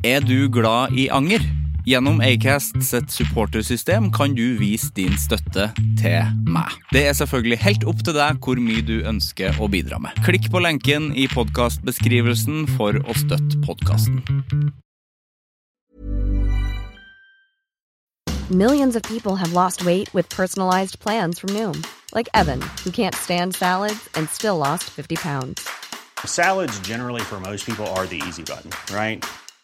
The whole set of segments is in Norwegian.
Er du glad i anger? Gjennom Acast sitt supportersystem kan du vise din støtte til meg. Det er selvfølgelig helt opp til deg hvor mye du ønsker å bidra med. Klikk på lenken i podkastbeskrivelsen for å støtte podkasten. Millions of people have lost weight with personalized plans from Noom, like Evan, who can't stand salads and still lost 50 pounds. Salads, generally, for most people, are the easy button, right?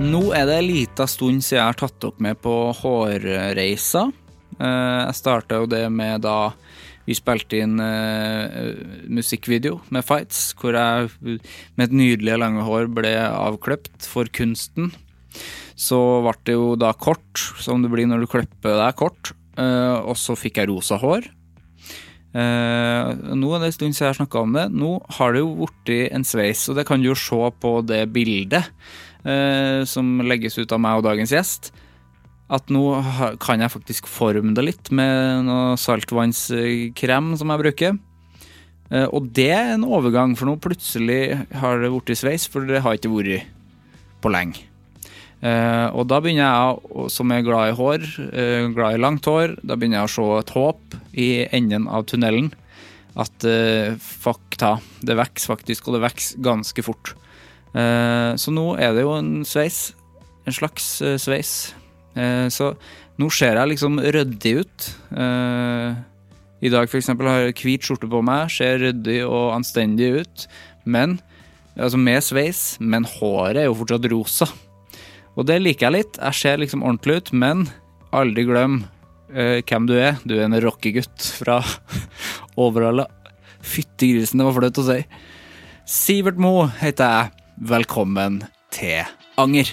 Nå er det en liten stund siden jeg har tatt dere med på hårreisa. Eh, Jeg starta jo det med da vi spilte inn eh, musikkvideo med Fights, hvor jeg med et nydelig lange hår ble avkløpt for kunsten. Så ble det jo da kort, som det blir når du klipper deg kort. eh, Og så fikk jeg rosa hår. Nå er det en stund siden jeg har snakka om det. Nå har det jo blitt en sveis, og det kan du jo se på det bildet som legges ut av meg og dagens gjest. At nå kan jeg faktisk forme det litt med noe saltvannskrem som jeg bruker. Eh, og det er en overgang, for nå plutselig har det blitt sveis, for det har ikke vært på lenge. Eh, og da begynner jeg, som er glad i hår, eh, glad i langt hår, da begynner jeg å se et håp i enden av tunnelen. At eh, fuck ta, det vokser faktisk, og det vokser ganske fort. Eh, så nå er det jo en sveis. En slags eh, sveis. Eh, så nå ser jeg liksom ryddig ut. I dag eksempel har jeg hvit skjorte på meg, ser ryddig og anstendig ut. Men, altså med sveis, men håret er jo fortsatt rosa. Og det liker jeg litt. Jeg ser liksom ordentlig ut, men aldri glem uh, hvem du er. Du er en rockegutt fra Overhalla. Fytti grisen, det var flaut å si. Sivert Mo heter jeg. Velkommen til Anger.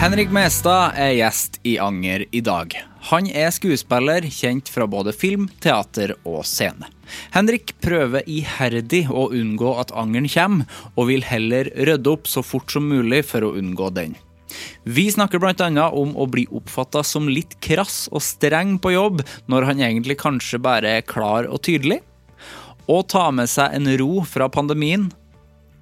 Henrik Mestad er gjest i Anger i dag. Han er skuespiller, kjent fra både film, teater og scene. Henrik prøver iherdig å unngå at angeren kommer, og vil heller rydde opp så fort som mulig for å unngå den. Vi snakker bl.a. om å bli oppfatta som litt krass og streng på jobb, når han egentlig kanskje bare er klar og tydelig. Og ta med seg en ro fra pandemien,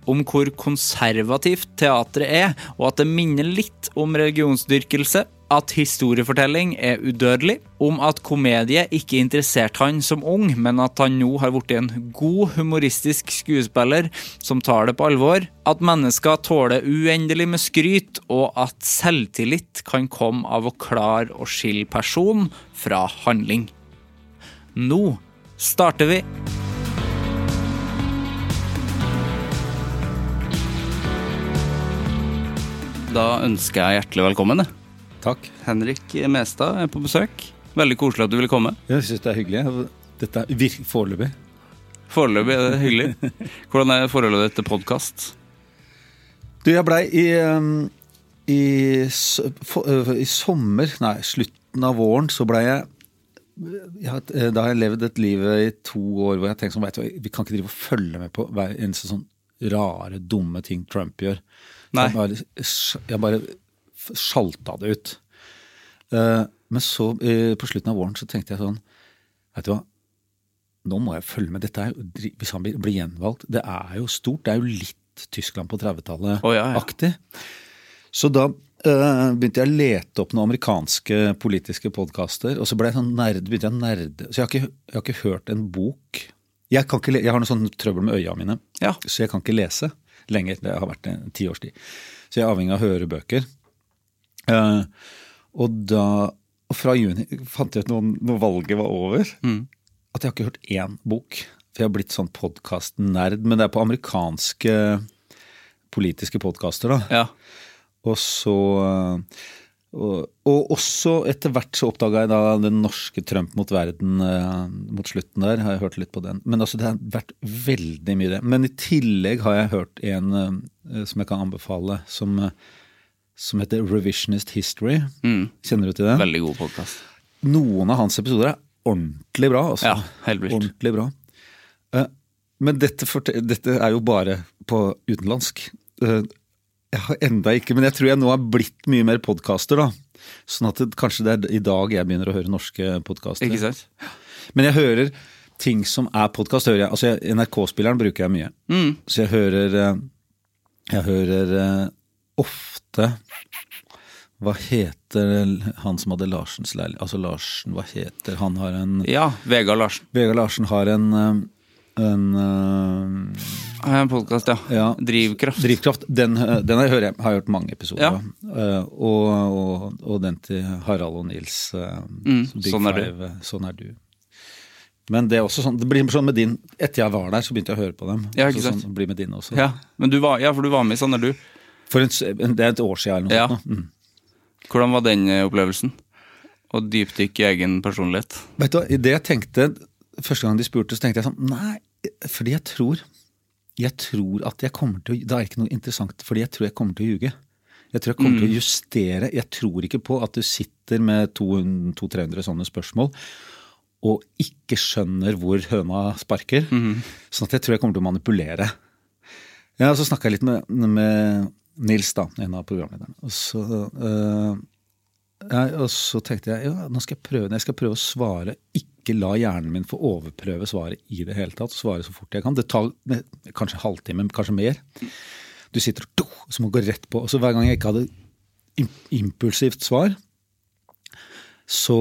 om hvor konservativt teatret er, og at det minner litt om religionsdyrkelse, at historiefortelling er udødelig, om at komedie ikke interesserte han som ung, men at han nå har blitt en god humoristisk skuespiller som tar det på alvor, at mennesker tåler uendelig med skryt, og at selvtillit kan komme av å klare å skille person fra handling. Nå starter vi. Da ønsker jeg hjertelig velkommen. Takk. Henrik Mestad er på besøk. Veldig koselig at du ville komme. Jeg syns det er hyggelig. Dette er foreløpig. Foreløpig er det hyggelig. Hvordan er forholdet ditt til podkast? Du, jeg blei i, um, i, øh, I sommer, nei, slutten av våren, så blei jeg jeg eh, Da har jeg levd et liv i to år hvor jeg har tenkt sånn, vet du, vi kan ikke drive og følge med på hver eneste sånn rare, dumme ting Trump gjør. Nei. Jeg bare, jeg bare sjalta det ut. Eh, men så, eh, på slutten av våren, så tenkte jeg sånn Vet du hva, nå må jeg følge med. Dette er Hvis han blir, gjenvalgt, det er jo stort. Det er jo litt Tyskland på 30-tallet-aktig. Oh, ja, ja. Så da eh, begynte jeg å lete opp noen amerikanske politiske podkaster. Og så ble jeg sånn nerd, begynte jeg å nerde. Så jeg har, ikke, jeg har ikke hørt en bok. Jeg, jeg har noe sånn trøbbel med øya mine, Ja. så jeg kan ikke lese lenger. Det har vært en ti års tid. Så jeg er avhengig av å høre bøker. Eh, og da og fra juni fant jeg ut når, når valget var over, at jeg har ikke hørt én bok. For jeg har blitt sånn podkast-nerd, men det er på amerikanske politiske podkaster, da. Ja. Og så og, og også etter hvert så oppdaga jeg da den norske Trump mot verden eh, mot slutten der. Har jeg hørt litt på den. Men altså det har vært veldig mye det. Men i tillegg har jeg hørt en eh, som jeg kan anbefale, som, eh, som heter Revisionist History. Kjenner du til det? Veldig god podkast. Noen av hans episoder er ordentlig bra. Altså. Ja, helt vilt. Ordentlig bra. Eh, men dette, dette er jo bare på utenlandsk. Eh, jeg har enda ikke, men jeg tror jeg nå har blitt mye mer podkaster, da. Sånn at det, kanskje det er i dag jeg begynner å høre norske podkaster. Men jeg hører ting som er podkast. Altså NRK-spilleren bruker jeg mye. Mm. Så jeg hører eh, Jeg hører ofte Hva heter han som hadde Larsens leilighet? Altså Larsen, hva heter Han har en Ja, Vegard Larsen. Vegard Larsen har en, eh, en uh, En podkast, ja. Ja. Drivkraft. Drivkraft. Den, eh, den har jeg, hørt, jeg har hørt mange episoder Ja. Eh, og, og, og den til Harald og Nils. Uh, mm, Sånn er du. Five, Sånn er du. Men det er også sånn, det blir sånn med din Etter jeg var der, så begynte jeg å høre på dem. Ja, ikke så sant? sånn blir med din også. Ja, men du var, ja, for du var med i Sånn er du. For en, det er et år siden eller noe Ja. sånt. Mm. Hvordan var den eh, opplevelsen? Å dypdykke i egen personlighet? Vet du hva, det jeg tenkte Første gang de spurte, så tenkte jeg sånn Nei, fordi jeg tror Jeg tror at jeg kommer til å Det er ikke noe interessant, fordi jeg tror jeg kommer til å ljuge. Jeg tror jeg kommer til å justere Jeg tror ikke på at du sitter med 200-300 sånne spørsmål og ikke skjønner hvor høna sparker. Sånn at jeg tror jeg kommer til å manipulere. Ja, Så snakka jeg litt med, med Nils, da, en av programlederne. Og så, øh, jeg, og så tenkte jeg ja, nå skal jeg prøve jeg skal prøve å svare. Ikke la hjernen min få overprøve svaret i det hele tatt. Svare så fort jeg kan. Det tar kanskje en halvtime, kanskje mer. Du sitter og så må du gå rett på. Og så hver gang jeg ikke hadde impulsivt svar, så,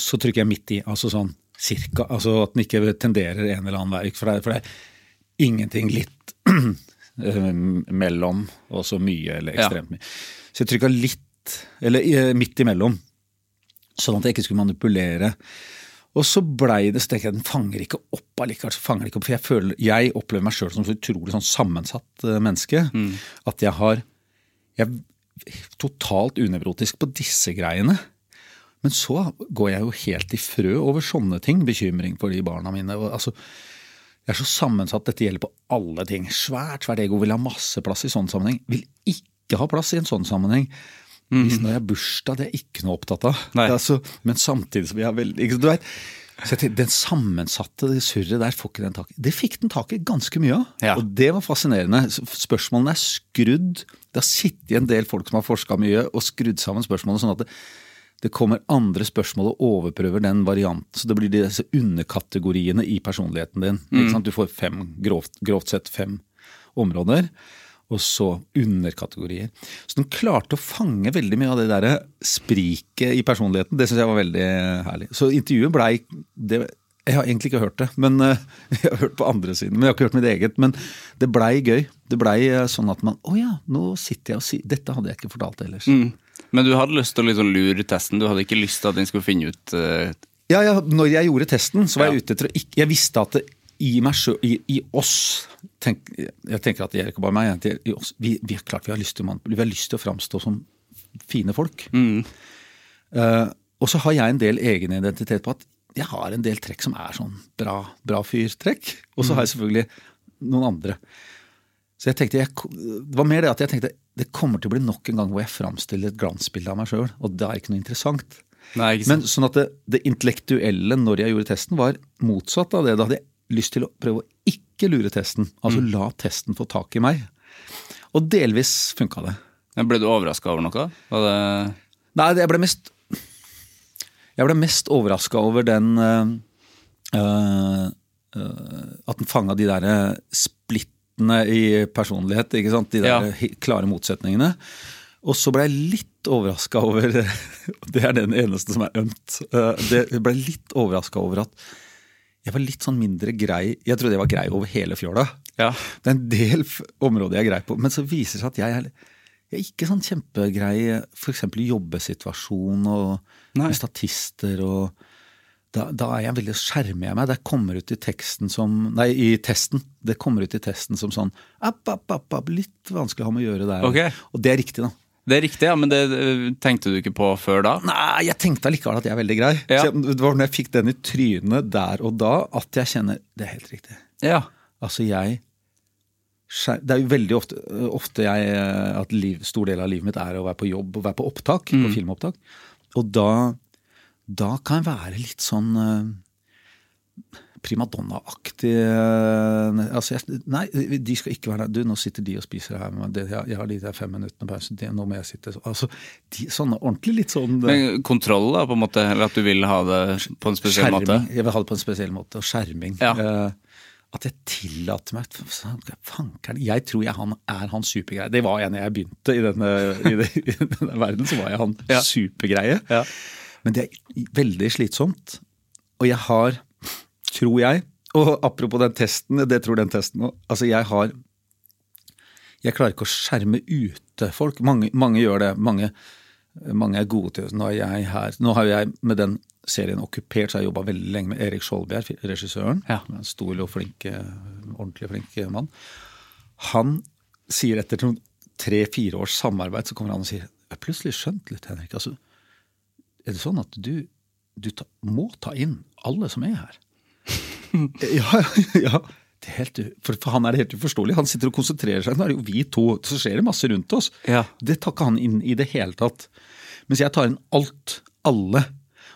så trykker jeg midt i. Altså sånn cirka. Altså at den ikke tenderer en eller annen vei. For det, for det er ingenting litt eh, mellom og så mye eller ekstremt mye. Så jeg trykka litt, eller eh, midt imellom. Sånn at jeg ikke skulle manipulere. Og så blei det så tenker jeg, Den fanger ikke opp allikevel. fanger ikke opp, For jeg, føler, jeg opplever meg sjøl som så utrolig sånn sammensatt menneske. menneske. At jeg har Jeg er totalt unevrotisk på disse greiene. Men så går jeg jo helt i frø over sånne ting. Bekymring for de barna mine. Og, altså, jeg er så sammensatt. Dette gjelder på alle ting. Svært, svært ego vil ha masse plass i sånn sammenheng. Vil ikke ha plass i en sånn sammenheng. Hvis når jeg har bursdag, det er jeg ikke noe opptatt av. Altså, men samtidig som jeg har veldig ikke, du vet, så jeg tenkte, Den sammensatte det surret der får ikke den tak i. Det fikk den tak i ganske mye av. Ja. Og det var fascinerende. Spørsmålene er skrudd. Det har sittet en del folk som har forska mye og skrudd sammen spørsmålene sånn at det, det kommer andre spørsmål og overprøver den varianten. Så det blir disse underkategoriene i personligheten din. Sant? Du får fem, grovt, grovt sett fem områder, og så underkategorier. Så den klarte å fange veldig mye av det der spriket i personligheten. Det syns jeg var veldig herlig. Så intervjuet blei Jeg har egentlig ikke hørt det, men eh, jeg har hørt på andre siden. Men jeg har ikke hørt mitt eget. Men det blei gøy. Det blei eh, sånn at man Å ja, nå sitter jeg og sier Dette hadde jeg ikke fortalt ellers. Mm. Men du hadde lyst til å liksom lure testen? Du hadde ikke lyst til at den skulle finne ut uh... Ja, ja, når jeg gjorde testen, så var jeg ute etter å ikke Jeg visste at det, i sjøl, i, i oss tenk, Jeg tenker at det gjelder ikke bare meg. I oss, vi, vi, er klart vi har lyst til vi har lyst til å framstå som fine folk. Eh, og så har jeg en del egenidentitet på at jeg har en del trekk som er sånn bra, bra fyr-trekk. Og så har jeg selvfølgelig noen andre. Så jeg tenkte, jeg, Det var mer det at jeg tenkte det kommer til å bli nok en gang hvor jeg framstiller et glansbilde av meg sjøl, og det er ikke noe interessant. Nei, ikke Men sånn at det, det intellektuelle når jeg gjorde testen, var motsatt av det. Da hadde jeg lyst til å prøve å ikke lure testen. Altså la testen få tak i meg. Og delvis funka det. Men Ble du overraska over noe? Det Nei, jeg ble mest Jeg ble mest overraska over den øh, øh, At den fanga de derre splittene i personlighet. ikke sant? De der Ja. klare motsetningene. Og så ble jeg litt overraska over Det er den eneste som er ømt. Eh, Jeg ble litt overraska over at jeg var litt sånn mindre grei Jeg trodde jeg var grei over hele fjøla. Ja. Det er en del områder jeg er grei på, men så viser det seg at jeg er, jeg er ikke sånn kjempegrei f.eks. i jobbesituasjon og Nei. med statister og da, da er jeg veldig skjermer jeg meg. Det kommer ut i teksten som Nei, i testen. Det kommer ut i testen som sånn app, app, app, app, Litt vanskelig å ha med å gjøre der. Okay. Og det er riktig, da. Det er riktig, ja, men det eh, tenkte du ikke på før da? Nei, jeg tenkte allikevel at jeg er veldig grei. Ja. Jeg, det var når jeg fikk den i trynet der og da, at jeg kjenner Det er helt riktig. Ja. Altså, jeg Det er jo veldig ofte, ofte jeg, at liv, stor del av livet mitt er å være på jobb og være på opptak, på filmopptak. Og da, da kan jeg være litt sånn uh, primadonna-aktig. eh, altså, nei, de skal ikke være der. Du, nå sitter de og spiser her. Men det, jeg, har de der fem minuttene pause. Det, nå må jeg sitte så- Altså, de, sånn ordentlig litt sånn eh, Men kontroll, da, på en måte? Eller at du vil ha det på en spesiell måte? Skjerming. Jeg vil ha det på en spesiell måte. Og skjerming. Ja. Eh, at jeg tillater meg Fankeren, jeg tror jeg han er han supergreie. Det var jeg når jeg begynte i denne, i det, i denne verden. Så var jeg han Ja. supergreie. Ja. Men det er veldig slitsomt. Og jeg har, tror jeg Og apropos den testen, det tror den testen òg. Altså, jeg har Jeg klarer ikke å skjerme ute folk. Mange, mange gjør det. Mange, mange er gode til det. Nå jeg her. Nå har jeg med den serien Okkupert, så har jeg jobba veldig lenge med Erik Skjoldbjerg, regissøren. Ja. En stor og flink, eh, ordentlig flink mann. Han sier etter tre-fire års samarbeid, så kommer han og sier Jeg har plutselig skjønt litt, Henrik. altså er det sånn at du, du ta, må ta inn alle som er her? ja, ja. Det er helt, for, for han er helt uforståelig. Han sitter og konsentrerer seg. Nå er det jo vi to, så skjer det masse rundt oss. Ja. Det tar ikke han inn i det hele tatt. Mens jeg tar inn alt, alle.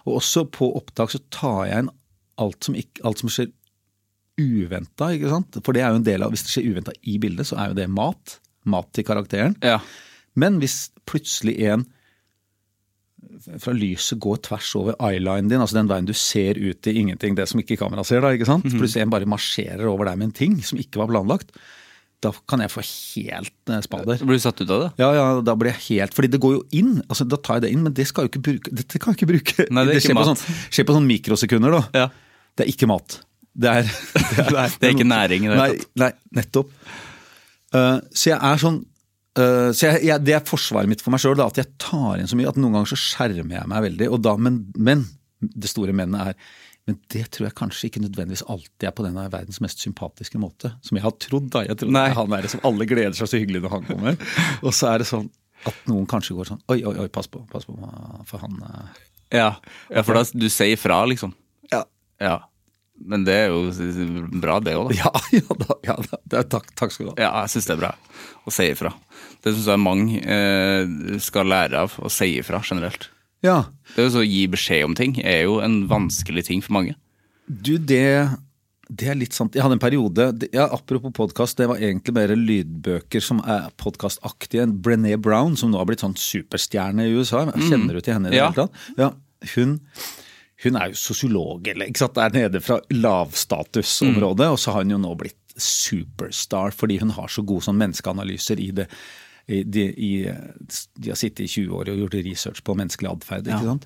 Og også på opptak så tar jeg inn alt som, ikke, alt som skjer uventa, ikke sant. For det er jo en del av, hvis det skjer uventa i bildet, så er jo det mat. Mat til karakteren. Ja. Men hvis plutselig en fra lyset går tvers over eyelinen din, altså den veien du ser ut i ingenting, det som ikke kamera ser, da, ikke sant? Plutselig en bare marsjerer over deg med en ting som ikke var planlagt. Da kan jeg få helt eh, spader. Blir du satt ut av det? Ja, ja, da blir jeg helt Fordi det går jo inn. altså Da tar jeg det inn, men det skal jeg jo ikke bruke. Dette kan jeg ikke bruke. Nei, det er ikke skjer, på mat. sånn, skjer på sånn mikrosekunder, da. Ja. Det er ikke mat. Det er, Nei, det er ikke næring i det hele tatt. nei nettopp. Uh, så jeg er sånn så jeg, jeg, Det er forsvaret mitt for meg sjøl, at jeg tar inn så mye. At noen ganger så skjermer jeg meg veldig. Og da, men, men det store mennet er Men det tror jeg kanskje ikke nødvendigvis alltid er på denne verdens mest sympatiske måte. Som jeg har trodd. da. Jeg trodde Nei. han er det som alle gleder seg så hyggelig når han kommer. Og så er det sånn at noen kanskje går sånn Oi, oi, oi, pass på, pass på, for han eh, Ja, ja for da du sier fra, liksom. Ja. Ja. Men det er jo bra, det òg, da. Ja, ja, da, ja da, det er, takk, takk skal du ha. Ja, jeg syns det er bra å si ifra. Det syns jeg mange eh, skal lære av, å si ifra generelt. Ja, Det Å gi beskjed om ting er jo en vanskelig ting for mange. Du, det, det er litt sant. Jeg hadde en periode ja, Apropos podkast, det var egentlig mer lydbøker som er podkastaktige. Brené Brown, som nå har blitt sånn superstjerne i USA. Kjenner du til henne i det Ja. hele tatt? Ja. Hun, hun er jo sosiolog, eller ikke sant. Der nede fra lavstatusområdet. Og så har hun jo nå blitt superstar fordi hun har så gode sånn menneskeanalyser i det. I, de, i, de har sittet i 20 år og gjort research på menneskelig atferd. sant?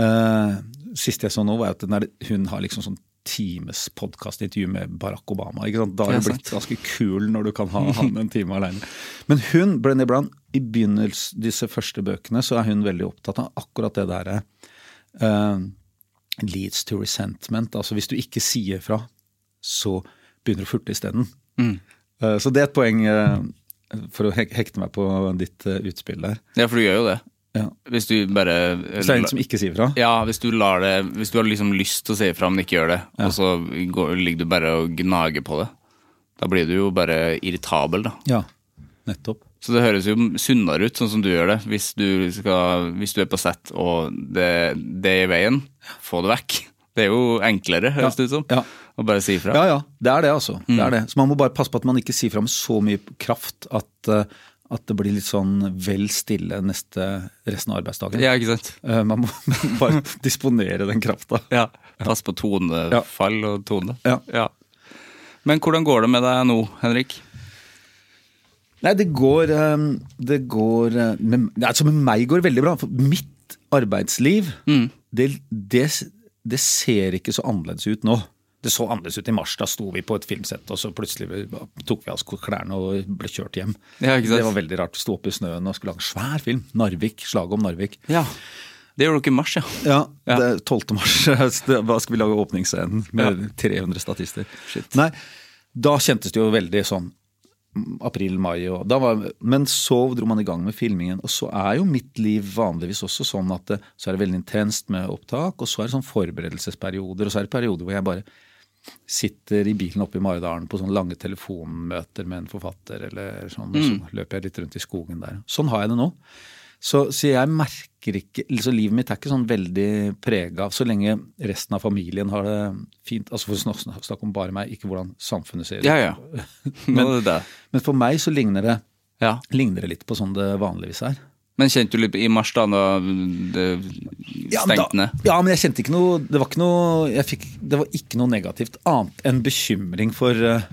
Uh, siste jeg så nå, var at der, hun har liksom sånn times podkastintervju med Barack Obama. Da Ja, du blitt ganske kul når du kan ha han en time alene. Men hun, Brenny Brown, i begynnelsen disse første bøkene, så er hun veldig opptatt av akkurat det derre uh, leads to resentment. Altså hvis du ikke sier fra, så begynner du å furte isteden. Mm. så det er et poeng uh, for å hekte meg på ditt uh, utspill der. Ja, for du gjør jo det. Ja. Hvis du bare Hvis det er en som ikke sier fra. Ja, hvis du lar det Hvis du har liksom lyst til å si ifra, men ikke gjør det, og så går, ligger du bare og gnager på det, da blir du jo bare irritabel, da. Ja, nettopp. Så det høres jo sunnere ut, sånn som du gjør det. Hvis du, skal, hvis du er på sett og det, det er i veien, få det vekk. Det er jo enklere, høres det ut som, Ja. å bare si ifra. Ja, ja. Det er det, altså. Det Mm. er det. Så man må bare passe på at man ikke sier fra med så mye kraft at, uh, at det blir litt sånn vel stille neste resten av arbeidsdagen. Ja, ikke sant? Uh, man må bare disponere den krafta. Ja. Pass på tonefall og tone. Ja. Men hvordan går det med deg nå, Henrik? Nei, det går eh, Det går eh, med, Altså, med meg går det veldig bra. For mitt arbeidsliv, det, det, det ser ikke så annerledes ut nå. Det så annerledes ut i mars. Da sto vi på et filmsett, og så plutselig tok vi av oss klærne og ble kjørt hjem. Ja? Det var veldig rart. Sto oppe i snøen og skulle lage en svær film. Narvik. Slaget om Narvik. Ja. Det gjorde dere i mars, ja. Ja, Ja. det er 12. mars. Da skal vi lage åpningsscenen med 300 statister? Shit. Nei, da kjentes det jo veldig sånn april-mai. og da var- Men så dro man i gang med filmingen, og så er jo mitt liv vanligvis også sånn at det, så er det veldig intenst med opptak, og så er det sånn forberedelsesperioder, og så er det perioder hvor jeg bare sitter i bilen oppe i Maridalen på sånne lange telefonmøter med en forfatter, eller sånn, og så løper jeg litt rundt i skogen der. Sånn har jeg det nå. Så, så jeg merker ikke så Livet mitt er ikke sånn veldig prega av Så lenge resten av familien har det fint Altså For å snakke om bare meg, ikke hvordan samfunnet ser ut. Ja, ja. Det. Men for meg så ligner det, Ja. ligner det litt på sånn det vanligvis er. Men kjente du litt i mars, da, da det stengte ned? ja, men jeg kjente ikke noe Det var ikke noe jeg fikk, Det var ikke noe negativt annet enn bekymring for eh,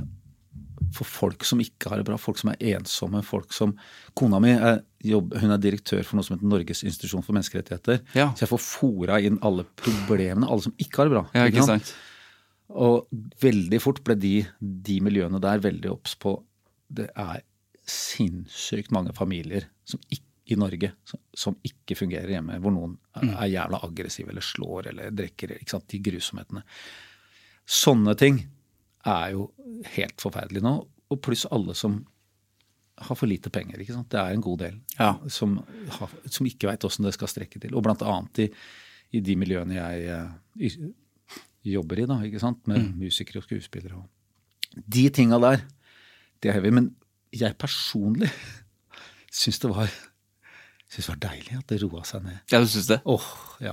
for folk som ikke har det bra, folk som er ensomme, folk som Kona mi er, jobb, hun er direktør for noe som heter Norges institusjon for menneskerettigheter. Ja. Så jeg får fora inn alle problemene, alle som ikke har det bra. Ja, ikke sant? Og veldig fort ble de, de miljøene der veldig obs på Det er sinnssykt mange familier som ikke, i Norge som, som ikke fungerer hjemme, hvor noen er, er jævla aggressive eller slår eller drikker. ikke sant, De grusomhetene. Sånne ting er jo helt forferdelig nå. Og pluss alle som har for lite penger. ikke sant? Det er en god del Ja. som, har, som ikke veit åssen det skal strekke til. Og blant annet i, i de miljøene jeg eh, jobber i, da, ikke sant? med musikere og skuespillere. Og de tinga der, det er heavy. Men jeg personlig syns det var Syns det var deilig at det roa seg ned. Ja, du synes det? Åh, ja.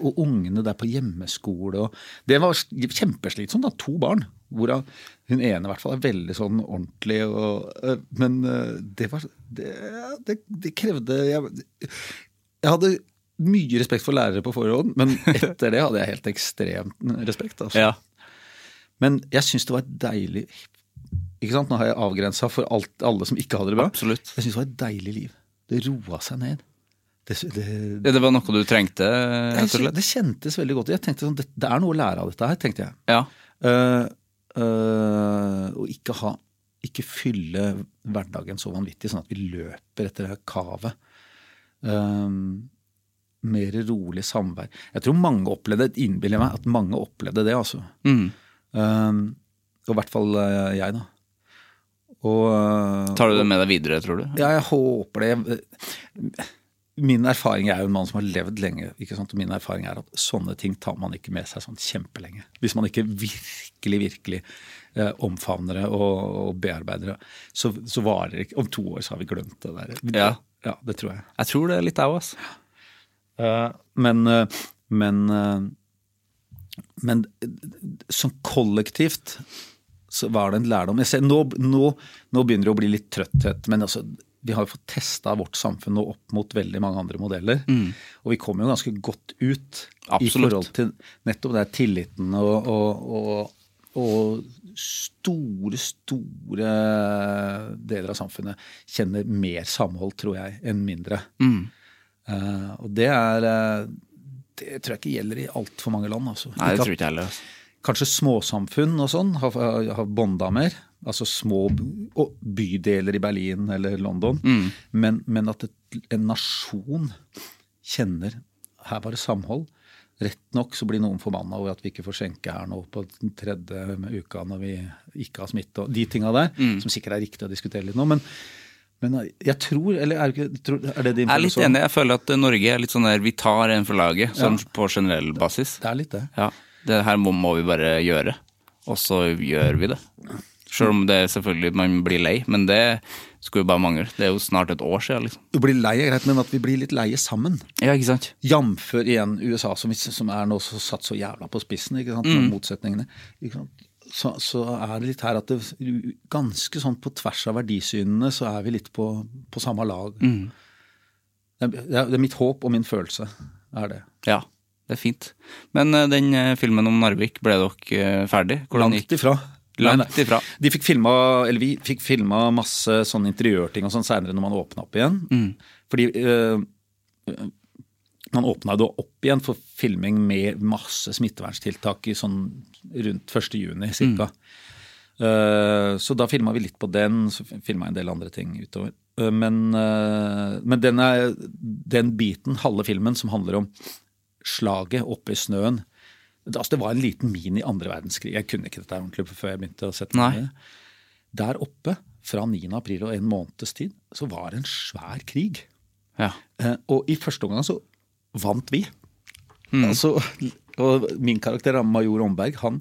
Og ungene der på hjemmeskole og Det var kjempeslitsomt, da. To barn. Hvorav hun ene i hvert fall er veldig sånn ordentlig og øh, Men øh, det var Det, det, det krevde jeg, jeg hadde mye respekt for lærere på forhånd, men etter det hadde jeg helt ekstremt respekt. Altså. Ja. Men jeg syns det var et deilig ikke sant? Nå har jeg avgrensa for alt, alle som ikke hadde det bra. Absolutt. Jeg syns det var et deilig liv. Det roa seg ned. Det, det, Det var noe du trengte, jeg, det kjentes veldig godt. Jeg tenkte sånn, det, er noe å lære av dette her, tenkte jeg. Ja. Uh, og ikke ha Ikke fylle hverdagen så vanvittig, sånn at vi løper etter det her kavet. Um, mer rolig samvær. Jeg tror mange opplevde innbiller meg at mange opplevde det, altså. Mm. Um, og i hvert fall uh, jeg, da. Og uh, Tar du det med deg videre, tror du? ja, jeg håper det. Min erfaring jeg er jo en mann som har levd lenge. ikke sant? Og min erfaring er at sånne ting tar man ikke med seg sånn kjempelenge. Hvis man ikke virkelig, virkelig eh, omfavner det og, og bearbeider det, så, så varer det ikke Om to år så har vi glemt det der. Ja. ja det tror jeg. Jeg tror det er litt jeg òg, altså. Eh, men eh, men, eh, men sånn kollektivt så var det en lærdom. Jeg ser, nå, nå, nå begynner det å bli litt trøtthet, men altså, vi har fått testa vårt samfunn opp mot veldig mange andre modeller. Og vi kommer jo ganske godt ut i forhold til nettopp den tilliten og, og, og, og store, store deler av samfunnet kjenner mer samhold, tror jeg, enn mindre. Eh, og det er eh, Det tror jeg ikke gjelder i altfor mange land. Altså. Nei, det tror jeg ikke jeg heller. Altså. Kanskje småsamfunn og sånn har, har bonda mer. Altså små bydeler i Berlin eller London. Men, men at et, en nasjon kjenner Her var det samhold. Rett nok så blir noen forbanna over at vi ikke får skjenke her nå på den tredje uka når vi ikke har smitte og de tinga der, som sikkert er riktig å diskutere litt nå. Men, men jeg tror, eller er, det er det din Jeg er litt enig. Jeg føler at Norge er litt sånn der vi tar en for laget, sånn på generell basis. Det er litt det. Ja, det her må, må vi bare gjøre, og så gjør vi det. Selv om det selvfølgelig man blir lei, men det skulle jo bare mangle. Det er jo snart et år siden, liksom. Å bli lei er greit, men at vi blir litt leie sammen. Ja, ikke sant? Jamfør igjen USA, som, som er nå så satt så jævla på spissen, ikke sant, med motsetningene. Ikke sant? Så, så er det litt her at det, ganske sånn på tvers av verdisynene så er vi litt på, på samme lag. Det, er, det er mitt håp og min følelse, er det. Ja, det er fint. Men eh, den eh, filmen om Narvik, ble dere eh, ferdig? Hvordan Langt gikk ifra. Langt ifra. De fikk filma, eller vi fikk filma masse sånn interiørting og sånn seinere når man åpna opp igjen. Fordi øh, man åpna det opp igjen for filming med masse smitteverntiltak i sånn rundt 1. juni cirka. Eh, så da filma vi litt på den, så filma en del andre ting utover. Uh, men uh, men den, er, den biten, halve filmen, som handler om slaget oppe i snøen altså det var en liten mini andre verdenskrig. Jeg kunne ikke dette ordentlig før jeg begynte å sette meg det. Der oppe, fra 9. april og en måneds tid, så var det en svær krig. Ja. Eh, og i første omgang så vant vi. Altså, og min karakter, major Omberg, han,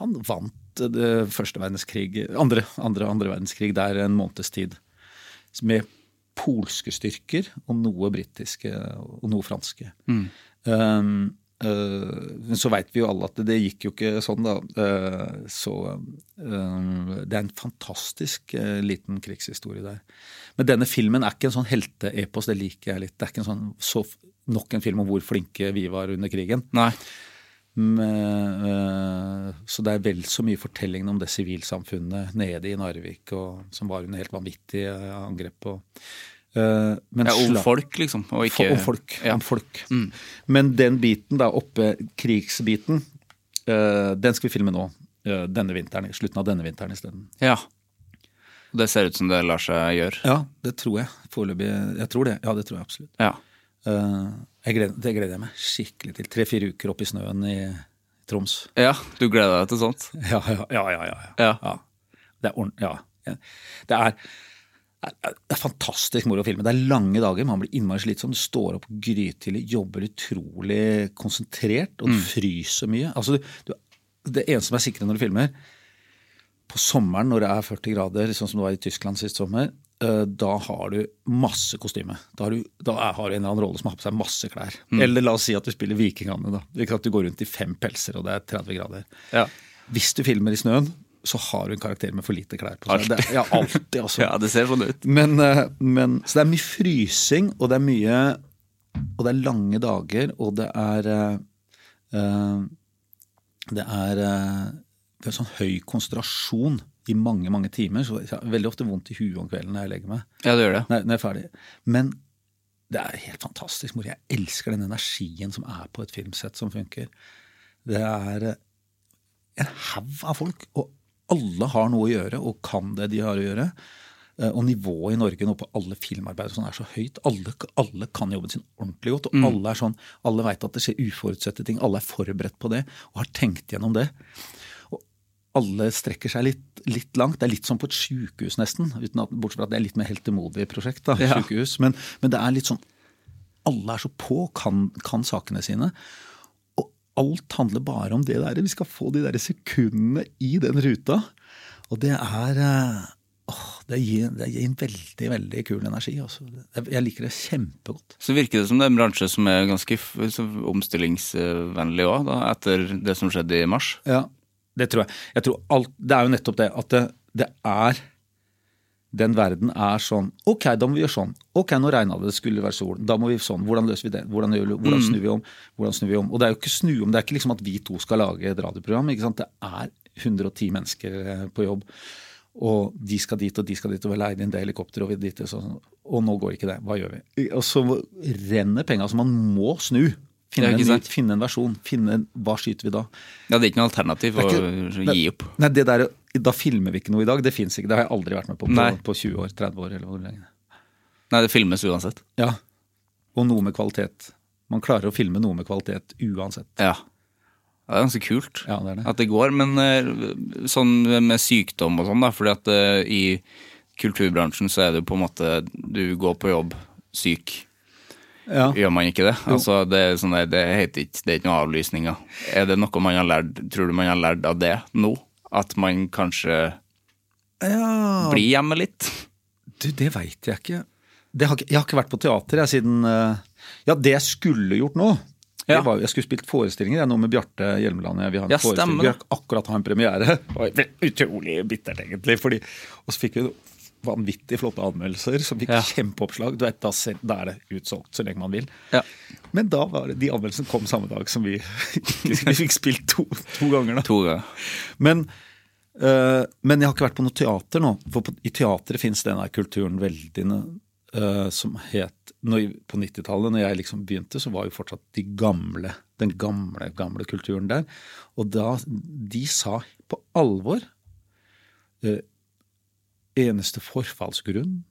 han vant eh, det første verdenskrig, andre, andre, andre verdenskrig der en måneds tid. Med polske styrker og noe britiske og noe franske. Um, eh, men så veit vi jo alle at det gikk jo ikke sånn, da. Eh, så eh, det er en fantastisk eh, liten krigshistorie der. Men denne filmen er ikke en sånn helteepos, det liker jeg litt. Det er ikke en sånn så, nok en film om hvor flinke vi var under krigen. Nei. Men, eh, så det er vel så mye fortellingen om det sivilsamfunnet nede i Narvik og, som var under helt vanvittige angrep på. Men Ja, om folk, liksom. Og ikke om folk. Ja. Om folk. Men den biten, da, oppe krigsbiten, uh, den skal vi filme nå. Uh, denne vinteren, slutten av denne vinteren isteden. ja. Det ser ut som det lar seg gjøre. Ja, det tror jeg. Foreløpig. Jeg tror det. Ja, det tror jeg absolutt. Ja. Gleder, det gleder jeg meg skikkelig til. Tre-fire uker opp i snøen i Troms. ja, du gleder deg til sånt? Ja, ja, ja. ja, ja, Ja. Det er ordentlig, ja. Ja. Det er, det er fantastisk moro å filme. Det er lange dager, man blir innmari slitsom. Du står opp grytidlig, jobber utrolig konsentrert, og du fryser mye. Altså, du, det eneste som er sikre når du filmer, på sommeren når det er 40 grader, sånn som det var i Tyskland sist sommer, eh, da har du masse kostyme. Da har du, da har du en eller annen rolle som har på seg masse klær. Eller la oss si at du spiller Vikingene. da. Ikke At du går rundt i fem pelser og det er 30 grader. Ja. Hvis du filmer i snøen, så har hun en karakter med for lite klær på seg. Alltid. Det, ja, alltid, altså. ja, det ser sånn ut. Men, eh, men, så det er mye frysing, og det er mye Og det er lange dager, og det er eh, Det er uh, det er sånn høy konsentrasjon i mange, mange timer. Så jeg har veldig ofte vondt i huet om kvelden når jeg legger meg. Ja, det gjør det. Når, når jeg er ferdig. Men det er helt fantastisk moro. Jeg elsker den energien som er på et filmsett som funker. Det er en haug av folk, og alle har noe å gjøre og kan det de har å gjøre. Eh, Og nivået i Norge nå på alle filmarbeid sånn er så høyt. Alle, alle kan jobben sin ordentlig godt. og Alle er sånn, alle veit at det skjer uforutsette ting. Alle er forberedt på det og har tenkt gjennom det. Og alle strekker seg litt, litt langt. Det er litt som på et sjukehus, nesten. Uten at, bortsett fra at det er litt mer heltemodig prosjekt. da, Ja. sykehus. Men, men det er litt sånn Alle er så på, kan, kan sakene sine. Alt handler bare om det der. Vi skal få de der sekundene i den ruta. Og det er eh, åh, det, gir, det gir en veldig, veldig kul energi. Også. Jeg, jeg liker det kjempegodt. Så virker det som det er en bransje som er ganske omstillingsvennlig òg, etter det som skjedde i mars. Ja, det tror jeg. jeg tror alt, det er jo nettopp det at det, det er den verden er sånn Ok, da må vi gjøre sånn. Ok, nå regna det, det skulle være sol. Da må vi sånn. Hvordan løser vi det? Hvordan, vi- hvordan snur vi om? Hvordan snur vi om? Og det er jo ikke snu om, det er ikke liksom at vi to skal lage et radioprogram. ikke sant? Det er 110 mennesker eh, på jobb. Og de skal dit, og de skal dit, og vi har leid inn det helikopteret, og vi dit, og sånn. Og nå går ikke det. Hva gjør vi? Og så renner penga, så man må snu. Finne, en, finne en versjon. Finne, hva skyter vi da? Ja, Det er ikke noe alternativ ikke, å gi opp. Nei, det der, Da filmer vi ikke noe i dag. Det fins ikke. Det har jeg aldri vært med på på, på 20 år, 30 år eller hvor lenge. Nei, det filmes uansett. Ja. Og noe med kvalitet. Man klarer å filme noe med kvalitet uansett. Ja. ja det er ganske kult Ja, det er det. at det går. Men eh, sånn med sykdom og sånn, da, fordi at eh, i kulturbransjen så er det jo på en måte Du går på jobb syk. Ja. Gjør man ikke det? Altså, det, er sånn der, det heter ikke Det er ikke noen avlysninger. Er det noe man har lært Tror du man har lært av det nå? At man kanskje ja. blir hjemme litt? Du, det veit jeg ikke. Det har, jeg har ikke vært på teater jeg, siden eh, Ja, det jeg skulle gjort nå Ja. var, Jeg skulle spilt forestillinger jeg, nå med Bjarte Hjelmeland. Vi har en Ja, forestilling. Vi har akkurat hatt en premiere. Det var utrolig bittert, egentlig. Fordi, og så fikk vi vanvittig flotte anmeldelser som fikk Ja. kjempeoppslag. Du vet, da, er det utsolgt så lenge man vil. Ja. Men da var det, de anmeldelsene kom samme dag som vi Vi fikk spilt to, to ganger, da. To ganger. Men Eh, men jeg har ikke vært på noe teater nå. For på, i teatret fins den der kulturen veldig eh, som het når, På 90-tallet, når jeg liksom begynte, så var jo fortsatt de gamle, den gamle, gamle kulturen der. Og da De sa på alvor eh, Eneste forfallsgrunn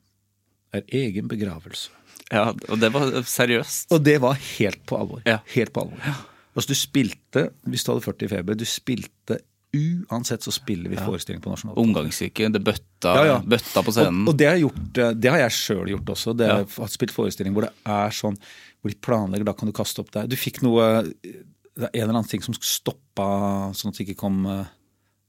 er egen begravelse. Ja, og det var seriøst. Og det var helt på alvor. Ja. Helt på alvor. Altså du spilte, hvis du hadde 40 i feber, du spilte uansett så spiller vi forestilling på nasjonalt. Omgangssyke, det bøtta, Ja, ja. bøtta på scenen. Og, og det, har gjort, eh, det har jeg sjøl gjort også. Det har jeg spilt forestilling hvor det er sånn hvor de planlegger, da kan du kaste opp der. Du fikk noe Det er en eller annen ting som stoppa sånn at det ikke kom eh,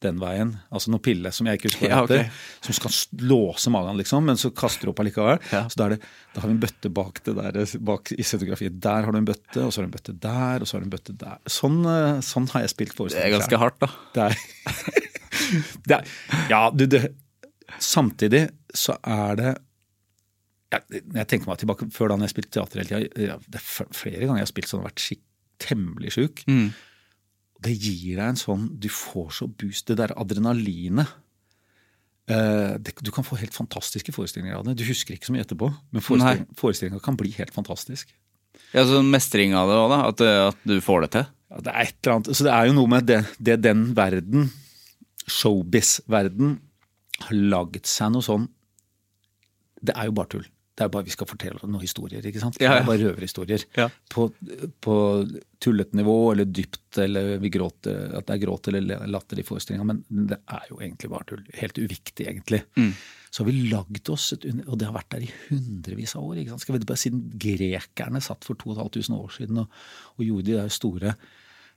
den veien. Altså noe pille som jeg ikke husker hva Ja, okay. Som skal låse magen, liksom, men så kaster du opp allikevel. Ja. Så da, er det, da har vi en bøtte bak det der bak i scenografiet. Der har du en bøtte, og så har du en bøtte der, og så har du en bøtte der. Sånn, eh, sånn har jeg spilt det er ganske hardt, da. Det er, det er Ja, du, det Samtidig så er det jeg, jeg tenker meg tilbake før da jeg spilte teater hele tida. Det er flere ganger jeg har spilt sånn og vært temmelig sjuk. Mm. Det gir deg en sånn Du får så boost. Det der adrenalinet. Uh, det, du kan få helt fantastiske forestillinger av det. Du husker ikke så mye etterpå, men forestilling, forestillinga kan bli helt fantastisk. Ja, så Mestring av det òg, da. At, at du får det til. Ja, det er et eller annet, så det er jo noe med det, det den verden, showbiz-verden, har laget seg noe sånn Det er jo bare tull. Det er bare Vi skal fortelle noen historier, ikke sant? Det er bare røverhistorier. Ja. På, på tullete nivå, eller dypt, eller vi gråter, at det er gråt eller latter i forestillinga. Men det er jo egentlig bare tull. Helt uviktig, egentlig. Så har vi lagd oss et Og det har vært der i hundrevis av år. ikke sant? Skal vi bare Siden grekerne satt for 2500 år siden og, og gjorde de der store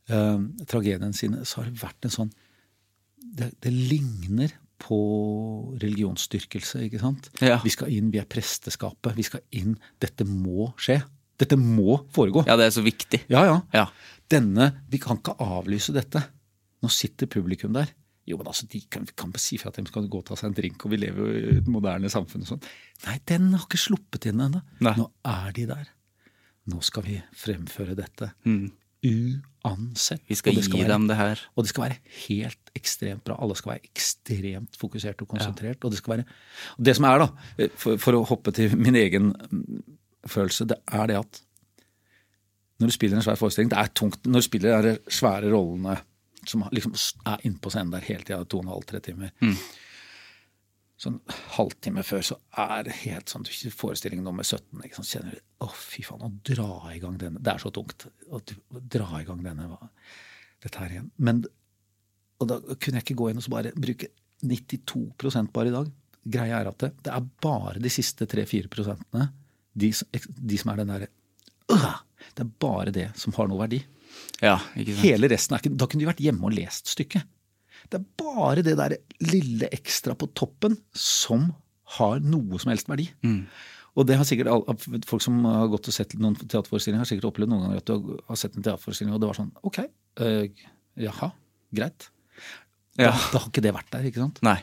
eh, tragediene sine, så har det vært en sånn det, det ligner på religionsstyrkelse, ikke sant? Ja. Vi skal inn, vi er presteskapet, vi skal inn. Dette må skje. Dette må foregå. Ja, det er så viktig. ja. ja. Ja. Denne, Vi kan ikke avlyse dette. Nå sitter publikum der. Jo, men altså, De kan, kan si fra at de skal gå og ta seg en drink, og vi lever jo i et moderne samfunn. og sånn. Nei, den har ikke sluppet inn ennå. Nå er de der. Nå skal vi fremføre dette. Uansett. Vi skal skal gi være- dem det her. og det skal være helt ekstremt bra. Alle skal være ekstremt fokusert og konsentrert. Og det skal være og Det som er, da, for, for å hoppe til min egen mm, følelse, det er det at når du spiller en svær forestilling Det er tungt når du spiller de svære rollene som liksom er innpå scenen der hele tida, to og en halv, tre timer. Sånn halvtime før så er det helt sånn Forestilling nummer 17, ikke sant, kjenner du Å, fy faen, å dra i gang denne Det er så tungt. Å dra i gang denne dette her igjen. Men og da kunne jeg ikke gå inn og så bare bruke 92% bare i dag. Greia er at det, det er bare de siste 3-4 prosentene, de, de som er den derre «Åh!» Det er bare det som har noe verdi. Ja? Hele resten er ikke Da kunne de vært hjemme og lest stykket. Det er bare det der lille ekstra på toppen som har noe som helst verdi. Og det har sikkert alle, Folk som har gått og sett noen teaterforestillinger, har sikkert opplevd noen ganger at du har sett en teaterforestilling, og det var sånn Ok, øh, jaha, greit. Da, Ja. da har ikke det vært der, ikke sant? Nei.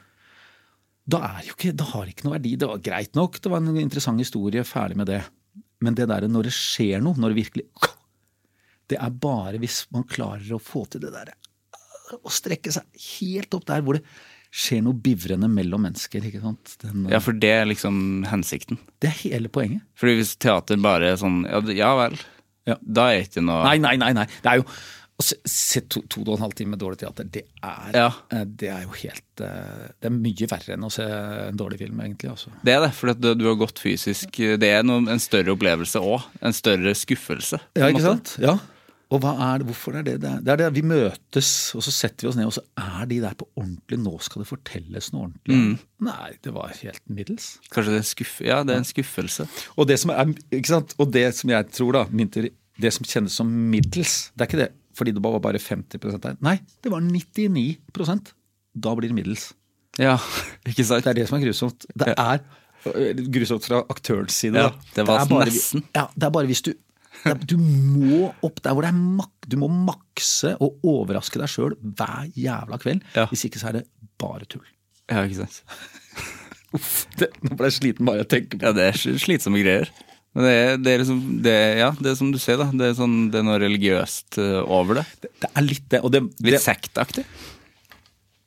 Da, er jo ikke, da har det ikke noe verdi. Det var greit nok, det var en interessant historie, ferdig med det. Men det derre når det skjer noe, når det virkelig Det er bare hvis man klarer å få til det derre Å strekke seg helt opp der hvor det skjer noe bivrende mellom mennesker. ikke sant? Den, Ja, for det er liksom hensikten. Det er hele poenget. Fordi hvis teater bare er sånn Ja, ja vel. Ja. Da er ikke noe Nei, nei, nei. nei. Det er jo å se, se to, to og en halv time med dårlig teater, det er, Ja. eh, det er jo helt eh, Det er mye verre enn å se en dårlig film, egentlig. Også. Det er det, for du, du har gått fysisk Det er noe, en større opplevelse òg. En større skuffelse. Ja, ikke sant? Ja. Og hva er det, hvorfor er det det? Det er det vi møtes, og så setter vi oss ned, og så er de der på ordentlig. Nå skal det fortelles noe ordentlig. Nei, det var helt middels. Kanskje det er skuff... Ja, det er en skuffelse. Og det som er? Og det som jeg tror, da, min teori, det som kjennes som middels, det er ikke det fordi det bare var bare 50 der. Nei, det var 99% Da blir det middels. Ja, ikke sant? Det er det som er grusomt. Det er øh, grusomt fra aktørens side. Ja, det var bare, nesten. Ja, det er bare hvis du det Du må opp der hvor det er mak, Du må makse og overraske deg sjøl hver jævla kveld. Ja. Hvis ikke så er det bare tull. Ja, ikke sant? Uff, det, nå ble jeg sliten bare å tenke på Ja, det er slitsomme greier. Men det er, det er liksom det Ja, det er som du sier, da. Det er, sånn, det er noe religiøst eh, over det. det. Det er litt det. Og det, Litt sektaktig.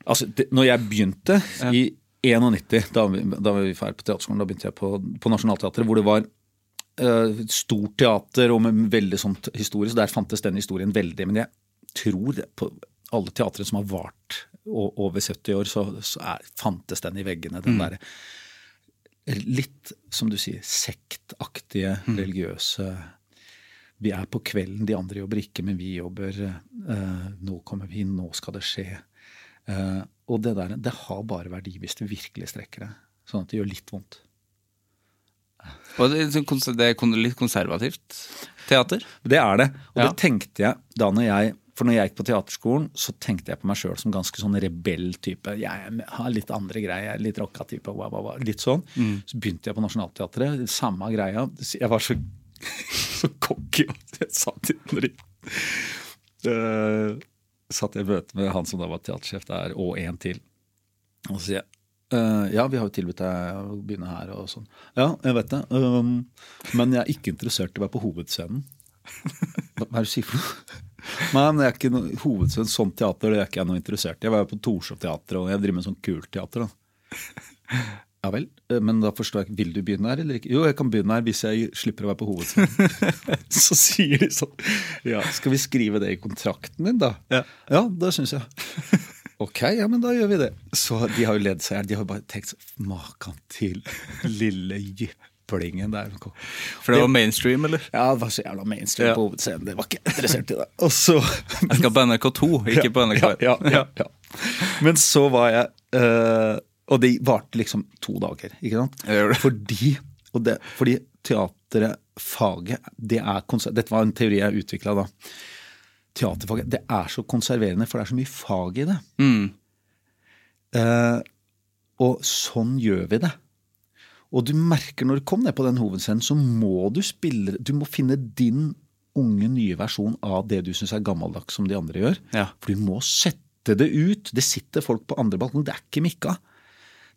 Altså, det, når jeg begynte i 91, da, da vi var på teaterskolen, da begynte jeg på, på Nationaltheatret, hvor det var stort teater og med veldig t- historie, så der fantes den historien veldig. Men jeg tror det, på alle teatre som har vart over 70 år, så, så er, fantes den i veggene. Den der litt, som du sier, sektaktige, religiøse Vi er på kvelden, de andre jobber ikke, men vi jobber. eh, nå kommer vi inn, nå skal det skje. Eh, og det der, det har bare verdi hvis du virkelig strekker deg. Sånn at det gjør litt vondt. Og det, er er litt konservativt teater. Det er det. Og Ja. det tenkte jeg da når jeg For når jeg gikk på teaterskolen, så tenkte jeg på meg sjøl som ganske sånn rebell-type. Jeg har litt andre greier, er litt rocka type, wah, wah, wah, litt sånn. Så begynte jeg på Nationaltheatret, samme greia. Jeg var så, så cocky. Jeg satt i når uh, satt i møte med han som da var teatersjef der, og en til. Og så sier jeg «Eh, ja, vi har jo tilbudt deg å begynne her og sånn. Ja, jeg vet det. Um, men jeg er ikke interessert i å være på hovedscenen. Hva er det du sier for noe? Nei, men jeg er ikke noe, hovedscenen, sånn teater det er ikke jeg noe interessert i. Jeg var jo på Torshov-teatret, og jeg driver med sånn kult teater. da. Ja vel, eh, men da forstår jeg ikke, vil du begynne her eller ikke? Jo, jeg kan begynne her hvis jeg slipper å være på hovedscenen. Så sier de sånn, ja, skal vi skrive det i kontrakten din da? Ja. Ja, det syns jeg. Ok, ja, men da gjør vi det. Så de har jo ledd seg i hjel. De har jo bare tenkt maken til lille jyplingen der. For det var mainstream, eller? Ja, det var så jævla mainstream Ja. på hovedscenen. Det var ikke interessert i det. Og så Jeg skal på NRK2, ikke på NRK. ja, ja, ja, ja. Men så var jeg øh, Og det varte liksom to dager, ikke sant? Fordi, det, fordi teateret, faget, det er konsert... Dette var en teori jeg utvikla da. Teaterfaget, det er så konserverende, for det er så mye fag i det. Mm. Eh, og sånn gjør vi det. Og du merker når du kom ned på den hovedscenen, så må du spille Du må finne din unge, nye versjon av det du syns er gammeldags, som de andre gjør. Ja. For du må sette det ut. Det sitter folk på andre balkong. Det er ikke Mikka.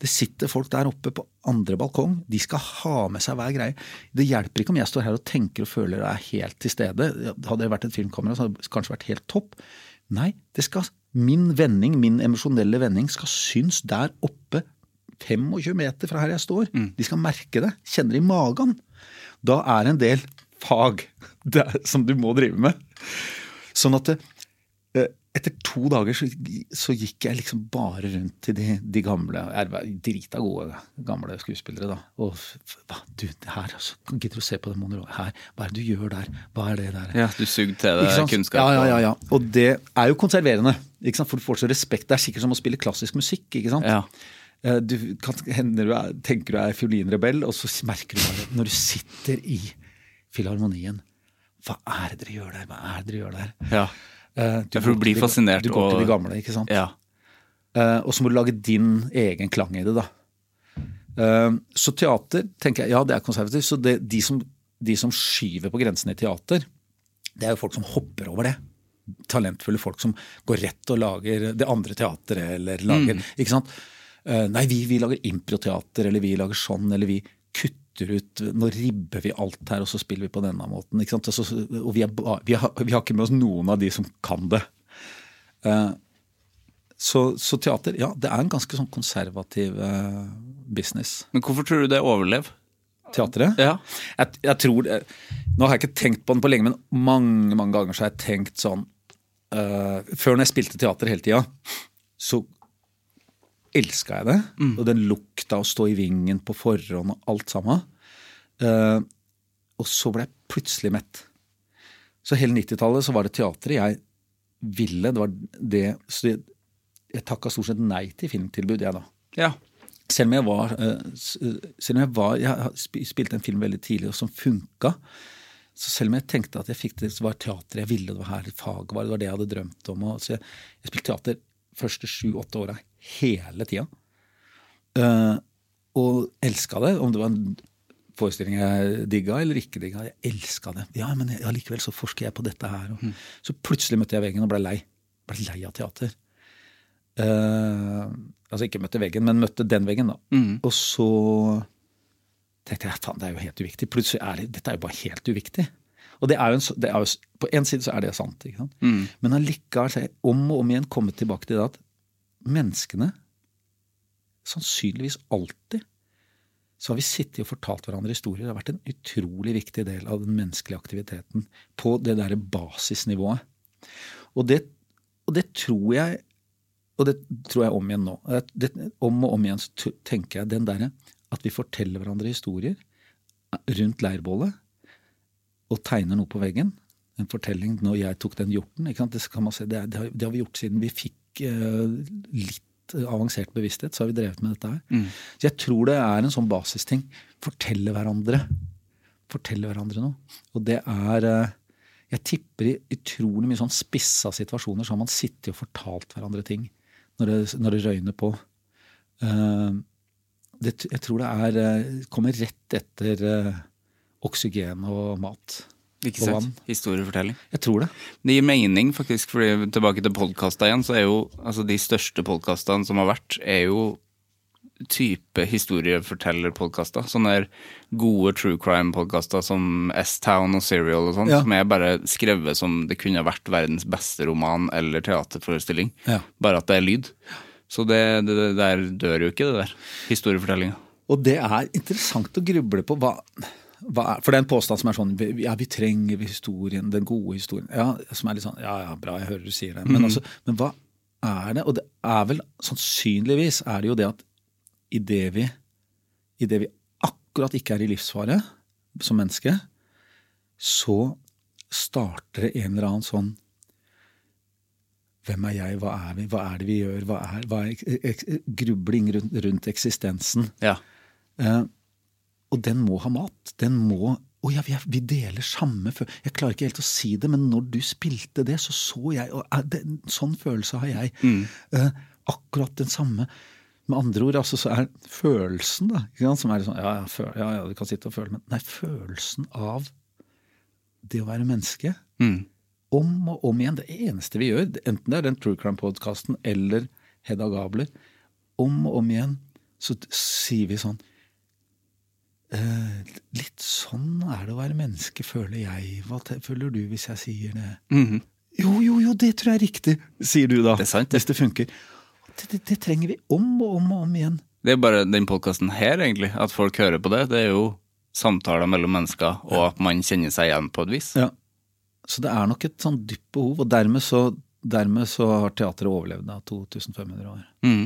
Det sitter folk der oppe på andre balkong. De skal ha med seg hver greie. Det hjelper ikke om jeg står her og tenker og føler og er helt til stede. Hadde det vært et filmkamera, så hadde det kanskje vært helt topp. Nei, det skal, min vending, min emosjonelle vending, skal synes der oppe 25 meter fra her jeg står. De skal merke det. Kjenne det i magen. Da er det en del fag der, som du må drive med. Sånn at eh, etter to dager så, så gikk jeg liksom bare rundt til de, de gamle jeg var Drita gode gamle skuespillere, da. Og hva, du, her, altså, gidder du å se på den monologen her? Hva er det du gjør der? Hva er det der? Ja, du sugde til deg kunnskap. Ja, ja, ja, ja. Og det er jo konserverende. Ikke sant? For du får så respekt. Det er sikkert som å spille klassisk musikk. ikke sant? Ja. Eh, Du kan, hender du er, tenker du er fiolinrebell, og så merker du bare når du sitter i filharmonien Hva er det dere gjør der? Hva er det dere gjør der? Ja. Eh, Ja, for du blir til fascinert Du går til de gamle, ikke sant. ja. Uh, og så må du lage din egen klang i det, da. Uh, så teater, tenker jeg, ja det er konservativt. Så det, de, som, de som skyver på grensene i teater, det er jo folk som hopper over det. Talentfulle folk som går rett og lager det andre teatret, eller lager Ikke sant. Uh, nei, vi, vi lager improteater, eller vi lager sånn, eller vi kutter ut Nå ribber vi alt her, og så spiller vi på denne måten. Og, så, og vi, er, vi, har, vi har ikke med oss noen av de som kan det. Eh, så, så teater, ja, det er en ganske sånn konservativ eh, business. Men hvorfor tror du det overlever? Teatret? Ja. Jeg, jeg tror Nå har jeg ikke tenkt på den på lenge, men mange mange ganger så har jeg tenkt sånn uh, Før når jeg spilte teater hele tida, så elska jeg det. Og den lukta å stå i vingen på forhånd og alt sammen. Uh, og så ble jeg plutselig mett. Så hele 90-tallet så var det teatret jeg ville. Det var det Så jeg, jeg takka stort sett nei til filmtilbud, jeg da. Ja. Selv om jeg var, eh, eh, selv om jeg var Jeg spilte en film veldig tidlig og som funka. Så selv om jeg tenkte at jeg fikk det, så var teater jeg ville, det var her faget var, det var det jeg hadde drømt om. Og, så jeg, jeg spilte teater første sju-åtte åra hele tida. Eh, og elska det. Om det var en forestilling jeg digga eller ikke digga. Jeg elska det. Ja, men allikevel så forsker jeg på dette her. Og, Så plutselig møtte jeg veggen og ble lei. Ble lei av teater. Uh, altså ikke møtte veggen, men møtte den veggen, da. Og så tenkte jeg faen, det er jo helt uviktig. Plutselig er det, dette er jo bare helt uviktig. Og det er jo en, det er jo, På en side så er det sant, ikke sant? men allikevel om og om igjen kommet tilbake til det at menneskene, sannsynligvis alltid, så har vi sittet og fortalt hverandre historier. Det har vært en utrolig viktig del av den menneskelige aktiviteten på det derre basisnivået. Og det, og det tror jeg og det tror jeg om igjen nå. Det, om og om igjen så tenker jeg den derre at vi forteller hverandre historier rundt leirbålet og tegner noe på veggen. En fortelling når jeg tok den hjorten. Det, se, det, det, har, vi gjort siden vi fikk litt avansert bevissthet. Så har vi drevet med dette her. Mm. Så jeg tror det er en sånn basisting. Fortelle hverandre. Fortelle hverandre noe. Og det er uh, Jeg tipper i utrolig mye sånn spissa situasjoner så har man sittet og fortalt hverandre ting når det, når det røyner på. Uh, det, jeg tror det er, eh, kommer rett etter oksygen og mat. Ikke sant? Historiefortelling. Jeg tror det. Det gir mening, faktisk. fordi Tilbake til podkasta igjen, så er jo altså de største podkastene som har vært, er jo type historiefortellerpodkaster. Sånne gode true crime-podkaster som S-Town og Serial og sånn, ja. som er bare skrevet som det kunne vært verdens beste roman eller teaterforestilling. Ja. Bare at det er lyd. Så det, det, det der dør jo ikke, det der. Historiefortellinga. Og det er interessant å gruble på hva, hva er, For det er en påstand som er sånn Ja, vi trenger historien, den gode historien. Ja, som er litt sånn Ja ja, bra, jeg hører du sier det. Men, mm. altså, men hva er det? Og det er vel sannsynligvis er det jo det at idet vi, i det vi akkurat ikke er i livsfare som menneske, så starter det en eller annen sånn Hvem er jeg, hva er vi, hva er det vi gjør, hva er, hva er grubling rundt, rundt eksistensen? Ja. Eh, og den må ha mat. Den må Å ja, vi, er, vi, deler samme følelse Jeg klarer ikke helt å si det, men når du spilte det, så så jeg og er det, sånn følelse har jeg. Mm. Eh, akkurat den samme. Med andre ord, altså, så er følelsen, da, som er sånn ja, ja, ja, ja, du kan sitte og føle, men nei, følelsen av det å være menneske mm. Om og om igjen. Det eneste vi gjør, enten det er den True Crime-podkasten eller Hedda Gabler, om og om igjen så sier vi sånn eh, Litt sånn er det å være menneske, føler jeg. Hva føler du hvis jeg sier det? Mm -hmm. Jo, jo, jo, det tror jeg er riktig, sier du da. Det er sant, det. Hvis det funker. Det, det, det, trenger vi om og om og om igjen. Det er bare den podkasten her, egentlig. At folk hører på det. Det er jo samtaler mellom mennesker, og ja. at man kjenner seg igjen på et vis. Ja. Så det er nok et sånn dypt behov, og dermed så, dermed så har teatret overlevd da 2500 år. Mm.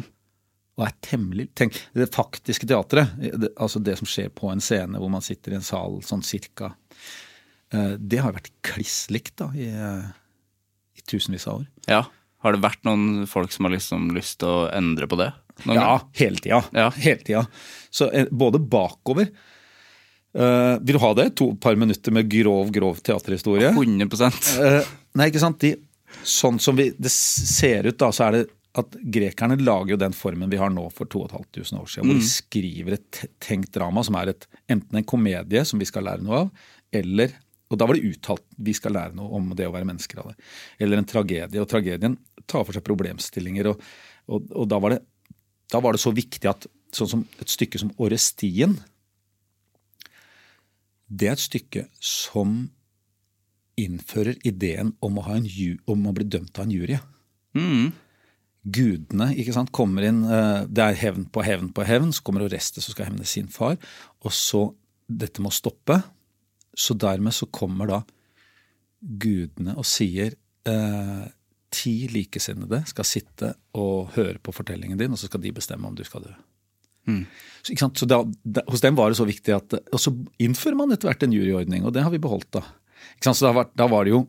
Og er temmelig Tenk, det faktiske teatret, det, altså det som skjer på en scene hvor man sitter i en sal sånn cirka, eh, det har vært kliss likt da, i, i, tusenvis av år. Ja. Har det vært noen folk som har liksom lyst til å endre på det? ja, hele tida. Ja. Hele tida. Så eh, både bakover Uh, vil du ha det? To par minutter med grov, grov teaterhistorie? 100 uh, eh, Nei, ikke sant. De, sånn som vi, det ser ut, da, så er det at grekerne lager jo den formen vi har nå for 2500 år siden. Hvor de mm. skriver et tenkt drama som er et, enten en komedie som vi skal lære noe av, eller og da var det uttalt vi skal lære noe om det å være mennesker av det. Eller en tragedie. Og tragedien tar for seg problemstillinger. Og, og, og da, var det, da, var det, så viktig at sånn som et stykke som Orestien det er et stykke som innfører ideen om å, en, om å bli dømt av en jury. Mm. Gudene ikke sant, kommer inn, eh, det er hevn på hevn på hevn. Så kommer Orestes og skal hevne sin far. Og så Dette må stoppe. Så dermed så kommer da gudene og sier eh, ti likesinnede skal sitte og høre på fortellingen din, og så skal de bestemme om du skal dø. Mm. Så, så da, da, hos dem var det så viktig at Og så innfører man etter hvert en juryordning, og det har vi beholdt da. Så da var, da var, det jo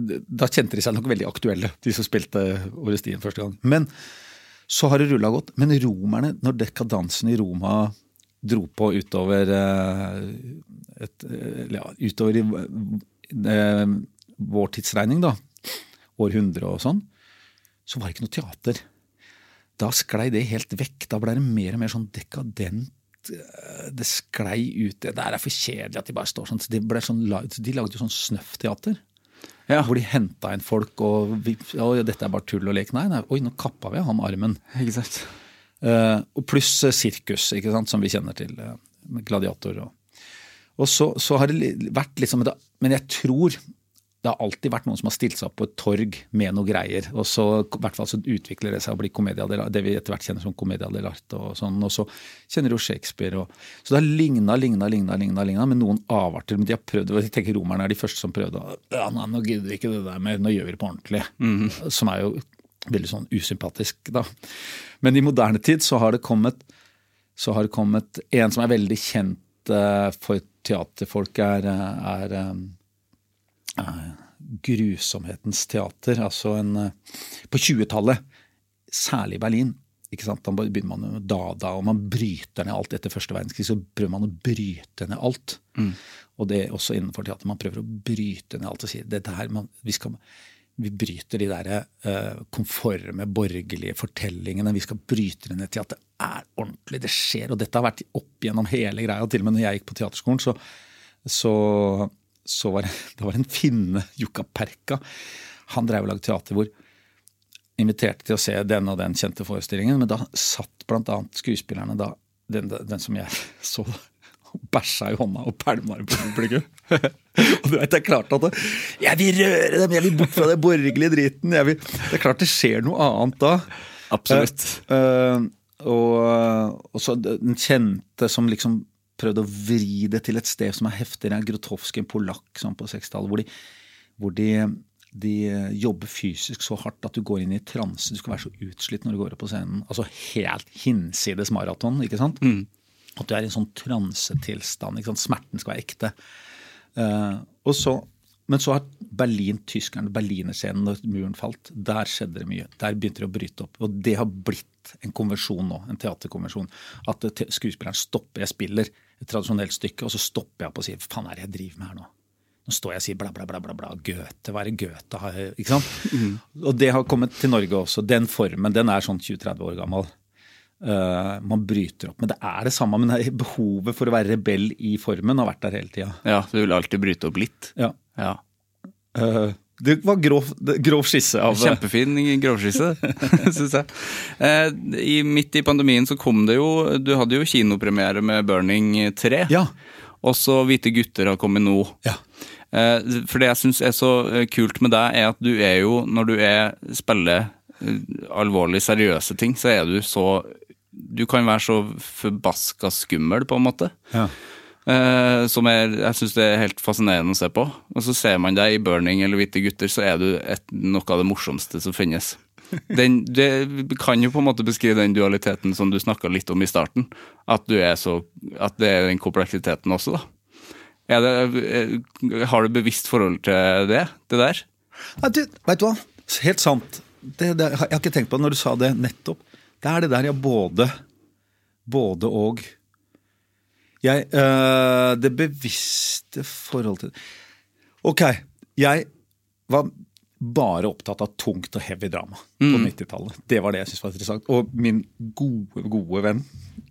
Da kjente de seg nok veldig aktuelle, de som spilte Orestien første gang. Men så har det rulla godt. Men romerne, når dekadansen i Roma dro på utover eh, et, eh, ja, utover i eh, vår tidsregning, da, århundre og sånn, så var det ikke noe teater da sklei det helt vekk. Da ble det mer og mer sånn dekadent. Det sklei ut Det der er for kjedelig at de bare står sånn. De, sånn, de lagde jo sånn snøffteater. Ja. Hvor de henta inn folk og vi, 'Dette er bare tull og lek'. Nei, nei, oi, nå kappa vi av ham armen. Ikke sant? Uh, pluss uh, sirkus, ikke sant, som vi kjenner til. Uh, gladiator. Og, og så, så, har det vært liksom Men jeg tror det har alltid vært noen som har stilt seg opp på et torg med noe greier. Og så i hvert fall så utvikler det seg å bli commedia dell'arte, det vi etter hvert kjenner som komedia dell'arte. Og sånn, og så kjenner du jo Shakespeare. Og, så det har ligna, ligna, ligna, ligna, ligna med noen avarter. Men de har prøvd, og jeg tenker romerne er de første som prøvde ja, nei, nå gidder vi ikke det der mer, nå gjør vi det på ordentlig. Som er jo veldig sånn usympatisk, da. Men i moderne tid så har det kommet, så har det kommet en som er veldig kjent eh, for teaterfolk, er, er eh, grusomhetens teater. Altså en eh, På 20-tallet, særlig i Berlin, ikke sant? da begynner man med Dada, og man bryter ned alt. Etter første verdenskrig så prøver man å bryte ned alt. Og det er også innenfor teater. Man prøver å bryte ned alt og si dette her, man, vi, skal, vi bryter de der uh, konforme, borgerlige fortellingene. Vi skal bryte det ned til at det er ordentlig, det skjer. Og dette har vært opp gjennom hele greia. Til og med når jeg gikk på teaterskolen, så, så, så var det, var en finne, Jukka Perka. Han drev og lagde teater hvor inviterte til å se den og den kjente forestillingen, men da satt annet skuespillerne da, den, den som jeg så, og bæsja i hånda og pælma i publikum. og du vet, det er klart at det, Jeg vil røre dem, jeg vil bort fra den borgerlige driten. Vil, det er klart det skjer noe annet da. Absolutt. Eh, eh, og, og så den kjente som liksom prøvde å vri det til et sted som er heftigere, Grotowski, en polakk sånn på 60-tallet, hvor, de, hvor de, de jobber fysisk så hardt at du går inn i transe. Du skal være så utslitt når du går opp på scenen. Altså helt hinsides maraton, ikke sant? At du er i en sånn transetilstand. ikke sant? Smerten skal være ekte. Uh, og så, men så har Berlin, tyskerne, berlinerscenen, og muren falt, der skjedde det mye. Der begynte de å bryte opp. Og det har blitt en konvensjon nå, en teaterkonvensjon. At skuespilleren stopper. Jeg spiller et tradisjonelt stykke, og så stopper jeg opp og sier hva faen er det jeg driver med her nå? Nå står jeg og sier bla, bla, bla, bla, bla. Goethe, hva er det Goethe har Ikke sant? Og det har kommet til Norge også. Den formen, den er sånn 20-30 år gammel. Uh, man bryter opp. Men det er det samme. Men det behovet for å være rebell i formen har vært der hele tida. Ja, du vil alltid bryte opp litt. Ja. Ja. Eh, det var grov, grov skisse av Kjempefin grovskisse, syns jeg. Eh, i, midt i pandemien så kom det jo Du hadde jo kinopremiere med Burning 3. Ja. Og så Hvite gutter har kommet nå. Ja. Eh, for det jeg syns er så eh, kult med deg, er at du er jo, når du er, spiller alvorlig seriøse ting, så er du så Du kan være så forbaska skummel, på en måte. Ja. Eh, som er, jeg syns det er helt fascinerende å se på. Og så ser man deg i Burning eller Hvite gutter, så er du et, noe av det morsomste som finnes. Den, det kan jo på en måte beskrive den dualiteten som du snakka litt om i starten. At, du er så, at det er den kompleksiteten også, da. Det, er- har du bevisst forhold til det? Det der? Ja, du, vet du hva? Helt sant. Det, det, jeg har ikke tenkt på det når du sa det nettopp. Det er det der jeg både Både og. Jeg øh, Det bevisste forhold til Ok, jeg var bare opptatt av tungt og heavy drama på 90-tallet. Det var det jeg syntes var interessant. Og min gode, gode venn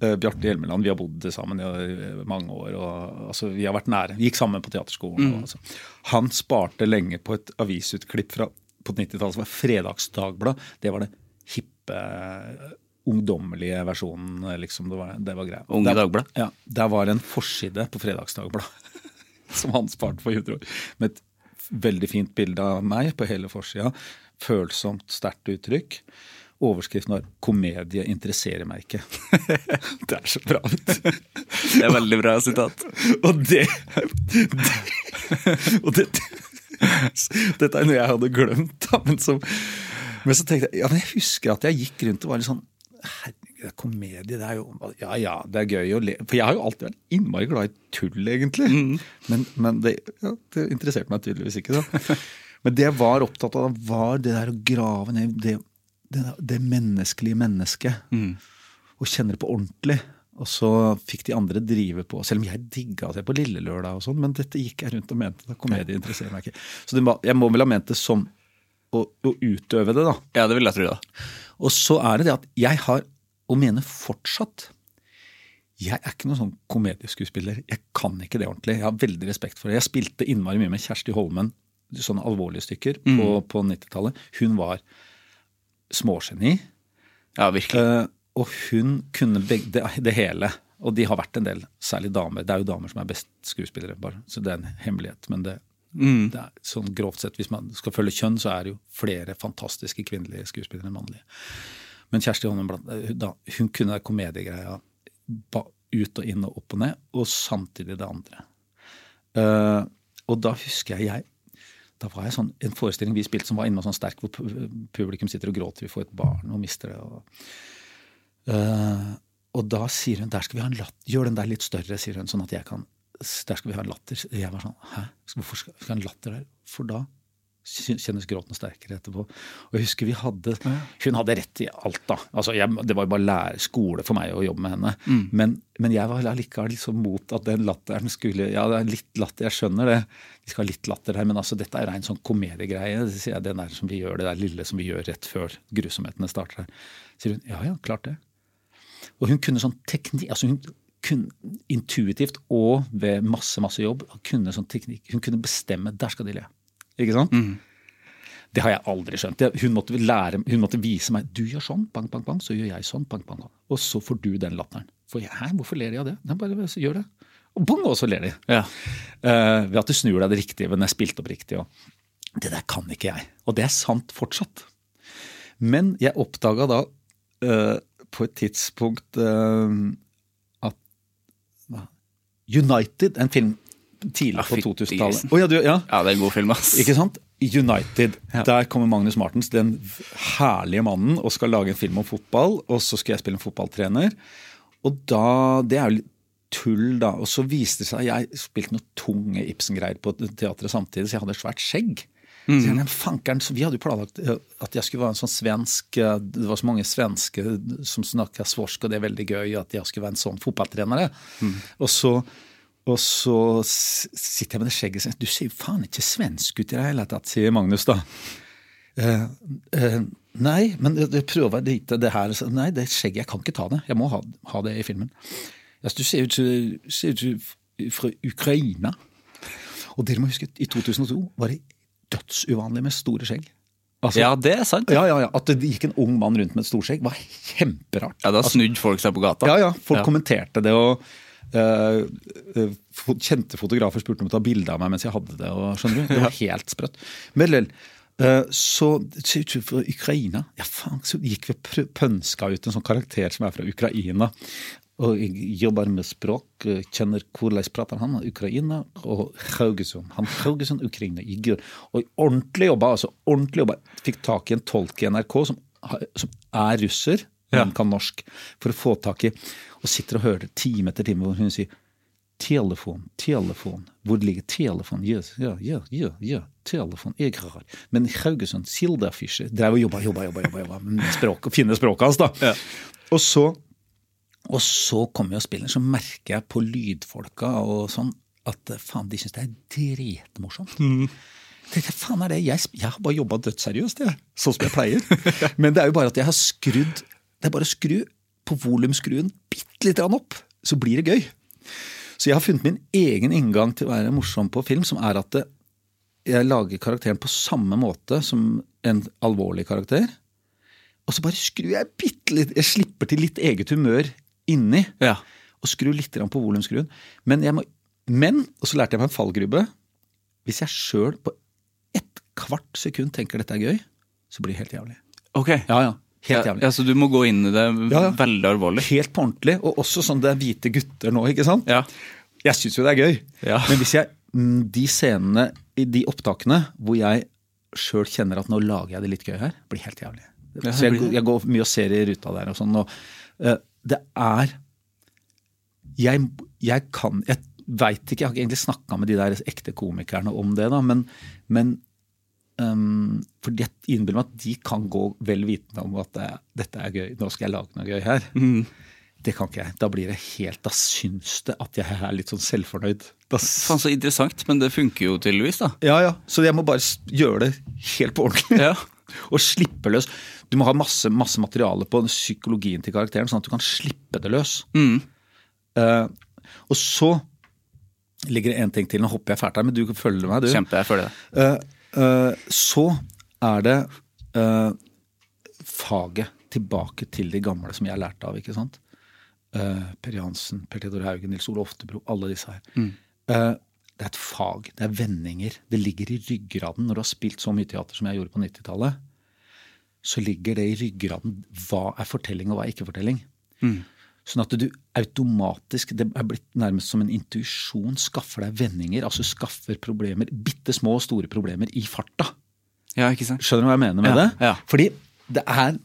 uh, Bjarte Hjelmeland, vi har bodd sammen i eh, mange år. og altså, Vi har vært nære. Vi gikk sammen på teaterskolen. Og, altså. Han sparte lenge på et avisutklipp fra, på 90-tallet som var Fredagsdagblad. Det var det hippe, ungdommelige versjonen. eh, liksom. Det var, det var greia. Unge Dagblad? Ja, Der var en forside på Fredagsdagbladet som han sparte for 100 år. Med et veldig fint bilde av meg på hele forsida. Følsomt, sterkt uttrykk. Overskriften var 'Komedie interesserer meg ikke'. det er så bra. Det er veldig bra sitat. Og det, Og det, Dette er noe jeg hadde glemt, da. Men så, men så tenkte jeg ja, men jeg husker at jeg gikk rundt og var litt sånn Herregud, er komedie, det er jo Ja ja, det er gøy å le For jeg har jo alltid vært innmari glad i tull, egentlig. Men, men det, ja, det interesserte meg tydeligvis ikke, da. Men det jeg var opptatt av, var det der å grave ned det, det, det menneskelige mennesket. Og kjenne det på ordentlig. Og så fikk de andre drive på, selv om jeg digga det på Lille Lørdag og sånn, men dette gikk jeg rundt og mente. da Komedie interesserer meg ikke. Så det, jeg må vel ha ment det som å, å utøve det, da. Ja, det vil jeg tro, da. Og så er det det at jeg har, og mener fortsatt Jeg er ikke noen sånn komedieskuespiller. Jeg kan ikke det ordentlig. Jeg har veldig respekt for det. Jeg spilte innmari mye med Kjersti Holmen, sånne alvorlige stykker, på, på 90-tallet. Hun var smågeni. Ja, virkelig. Uh, og hun kunne begge, det, det hele. Og de har vært en del, særlig damer. Det er jo damer som er best skuespillere, bare. Så det er en hemmelighet. Men det, Mm. Det er, sånn grovt sett, Hvis man skal følge kjønn, så er det jo flere fantastiske kvinnelige skuespillere enn mannlige. Men Kjersti Holmen hun kunne komediegreia ba- ut og inn og opp og ned, og samtidig det andre. Uh, og da husker jeg jeg da var jeg sånn, en forestilling vi spilte som var innmari sånn sterk, hvor publikum sitter og gråter, vi får et barn og mister det. og Uh, og da sier hun der skal vi ha en latt, gjør den der litt større, sier hun, sånn at jeg kan Der skal vi ha latter. Jeg var sånn hæ, hvorfor skal vi ha en latter der? For da kjennes gråten sterkere etterpå. Og jeg husker vi hadde Hun hadde rett i alt, da. Altså, jeg, det var jo bare lære, skole for meg å jobbe med henne. Men, men jeg var allikevel liksom mot at den latteren skulle Ja, det er litt latter, jeg skjønner det. Vi skal ha litt latter her, men altså, dette er rein sånn komediegreie. Det sier jeg, Den der som vi gjør, det der lille som vi gjør rett før grusomhetene starter her. Sier hun ja ja, klart det. Og hun kunne sånn teknikk altså hun kunne Intuitivt og ved masse masse jobb kunne sånn teknikk, hun kunne bestemme der skal de le. Ikke sant? Det har jeg aldri skjønt. Hun måtte, lære, hun måtte vise meg du gjør sånn, bang, bang, bang, så gjør jeg sånn, bang, bang, bang. Og så får du den latteren. For jeg, Hæ, hvorfor ler de av det? Nei, bare så gjør det. Og bang, og så ler de. Ja. Uh, ved at du snur deg det riktige, men det er spilt opp riktig. Og det der kan ikke jeg. Og det er sant fortsatt. Men jeg oppdaga da uh, på et tidspunkt uh? United, en film tidlig på 2000-tallet. Oh, ja, ja. ja, det er en god film, ass. Ikke sant? United. Ja. Der kommer Magnus Martens, den herlige mannen, og skal lage en film om fotball. Og så skal jeg spille en fotballtrener. Og da Det er jo litt tull, da. Og så viste det seg Jeg spilte noe tunge Ibsen-greier på teatret samtidig, så jeg hadde et svært skjegg. Så jeg, fankeren, så vi hadde jo planlagt eh, at jeg skulle være en sånn svensk eh, Det var så mange svenske som snakka svorsk, og det er veldig gøy at jeg skulle være en sånn fotballtrener. Og så og så sitter jeg med det skjegget og sier du ser jo faen ikke svensk ut i det hele tatt, sier Magnus da. Eh, eh, nei, men det prøver jeg lite det her. Så, Nei, det skjegget, jeg kan ikke ta det. Jeg må ha, ha det i filmen. Altså, du ser ut som- ser ut som fra Ukraina. Og dere må huske, i 2002 var det dødsuvanlig med store skjegg. Altså, Ja, det er sant. ja, ja, ja. At det gikk en ung mann rundt med et stort skjegg, var kjemperart. Ja, Da snudde folk seg på gata. Ja, ja. Folk kommenterte det, og uh, eh, kjente fotografer spurte om å ta bilde av meg mens jeg hadde det. og skjønner du? Det var helt sprøtt. Men lell, uh, så det ser ut fra Ukraina. Ja, faen, så gikk vi og pønska ut en sånn karakter som er fra Ukraina. Og jeg jobber med språk, eh, kjenner hvordan prater han Ukraina og Haugesund. Han Haugesund, Ukraina. Gjør- Og ordentlig jobba, altså ordentlig jobba. Fikk tak i en tolk i NRK som, som er russer, Ja. men kan norsk, for å få tak i Og sitter og hører time etter time hvor hun sier Telefon, telefon. Hvor ligger telefon? Yes, ja, ja, ja, ja, telefon. Jeg har. Men Haugesund, Silderfischer Drev og jobba, jobba, jobba, jobba, jobba med språk, finne språket hans, da. Ja. Og så og så kommer jo og spiller, så merker jeg på lydfolka og sånn at eh, faen, de syns det er dritmorsomt. Mm. Tenkte, faen er det? Jeg, jeg har bare jobba dødsseriøst, jeg. Sånn som jeg pleier. Men det er jo bare at jeg har skrudd Det er bare å skru på volumskruen bitte grann opp, så blir det gøy. Så jeg har funnet min egen inngang til å være morsom på film, som er at det, jeg lager karakteren på samme måte som en alvorlig karakter. Og så bare skrur jeg bitte litt Jeg slipper til litt eget humør inni. Ja. Og skru litt på volumskruen. Men, må, men, og så lærte jeg meg en fallgrube. Hvis jeg sjøl på ett kvart sekund tenker dette er gøy, så blir det helt jævlig. Ok. Ja, ja. Helt jævlig. ja, Så du må gå inn i det Ja, ja. veldig alvorlig? Helt på ordentlig. Og også sånn det er hvite gutter nå, ikke sant? Ja. Jeg syns jo det er gøy. Ja. Men hvis jeg mm, De scenene, de opptakene hvor jeg sjøl kjenner at nå lager jeg det litt gøy her, blir helt jævlig. Så jeg, jeg går mye og ser i ruta der og sånn, og eh, det er Jeg, jeg kan Jeg veit ikke, jeg har ikke egentlig snakka med de der ekte komikerne om det, da, men, men um, For jeg innbiller meg at de kan gå vel vitende om at det, dette er gøy, nå skal jeg lage noe gøy her. Mm. Det kan ikke jeg. Da blir det helt Da syns det at jeg er litt sånn selvfornøyd. Da, Faen, så interessant, men det funker jo tydeligvis, da. ja, ja. Så jeg må bare gjøre det helt på ordentlig. Ja. Og slippe løs. Du må ha masse, masse materiale på psykologien til karakteren, sånn at du kan slippe det løs. Mm. Uh, og så ligger det én ting til. Nå hopper jeg fælt her, men du følger meg, du. Kjempe, jeg følger det. Uh, uh, så er det faget tilbake til de gamle som jeg lærte av, ikke sant. Per Jansen, Per Theodor Haugen, Nils Ole Oftebro, alle disse her. Eh, det er et fag. Det er vendinger. Det ligger i ryggraden. Når du har spilt så mye teater som jeg gjorde på 90-tallet, så ligger det i ryggraden. Hva er fortelling, og hva er ikke fortelling? Sånn at du automatisk, det er blitt nærmest som en intuisjon, skaffer deg vendinger. Altså skaffer problemer, bitte små og store problemer, i farta. Ja, ikke sant? Skjønner du hva jeg mener med Ja, det? ja. Fordi det er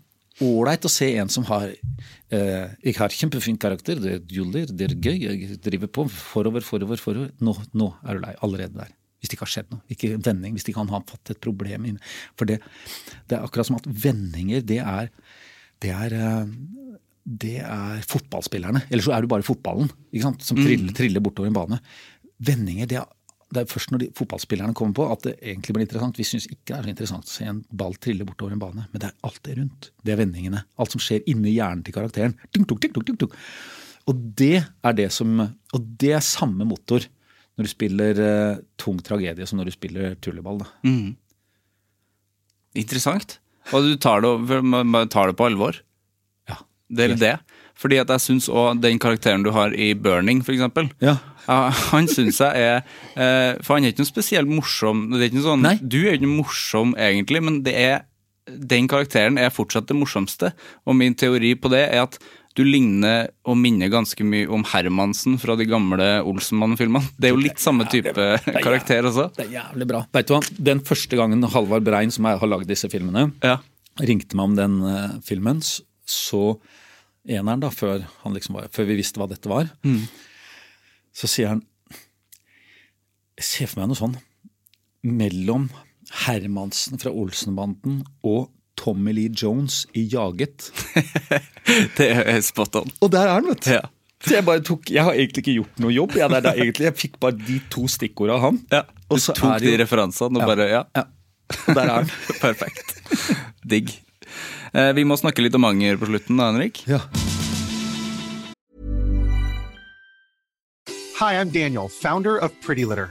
ålreit å se en som har eh, Jeg har kjempefin karakter, det er juler, det er gøy, jeg driver på forover, forover, forover. Nå, nå er du lei. Allerede der. Hvis det ikke har skjedd noe. Ikke vending. Hvis de kan ha fått et problem. inne. For det, det er akkurat som at vendinger, det er det er, eh, det er fotballspillerne. Eller så er du bare fotballen ikke sant? som triller, triller bortover en bane. Vendinger, det er, det er først når de fotballspillerne kommer på at det egentlig blir interessant. Vi syns ikke det er så interessant å se en ball trille bortover en bane, men det er alt det rundt. Det er vendingene. Alt som skjer inni hjernen til karakteren. Tung, tung, tung. Og det er det som Og det er samme motor når du spiller uh, tung tragedie som når du spiller tulleball. Da. Interessant. Og du tar det, tar det på alvor. Ja. Det er det. Fordi at jeg syns òg den karakteren du har i Burning, for eksempel. Ja. Han syns jeg er eh, For han er ikke noe spesielt morsom. Det er sånn, Du er jo ikke morsom, egentlig, men det er, den karakteren er fortsatt det morsomste. Og min teori på det er at du ligner og minner ganske mye om Hermansen fra de gamle Olsenmann-filmene. Det er jo litt samme type karakter også. Det er jævlig bra. Vet du hva? Den første gangen Halvard Brein, som er, har lagd disse filmene, Ja. ringte meg om den uh, filmen, så eneren da, før, han liksom var, før vi visste hva dette var, så sier han Jeg ser for meg noe sånn mellom Hermansen fra Olsenbanden og Tommy Lee Jones i Jaget. Det er spot on. Og der er han, vet du. Ja. Så jeg bare tok, jeg har egentlig ikke gjort noe jobb. Jeg, er der, egentlig, jeg fikk bare de to stikkordene av han. Ja, du Og så tok er de jo- referansene og Ja. bare Ja. Ja. Og der er han. Perfekt. Digg. Eh, vi må snakke litt om anger på slutten, da, Henrik. Ja. Hi, I'm Daniel, founder of Pretty Litter.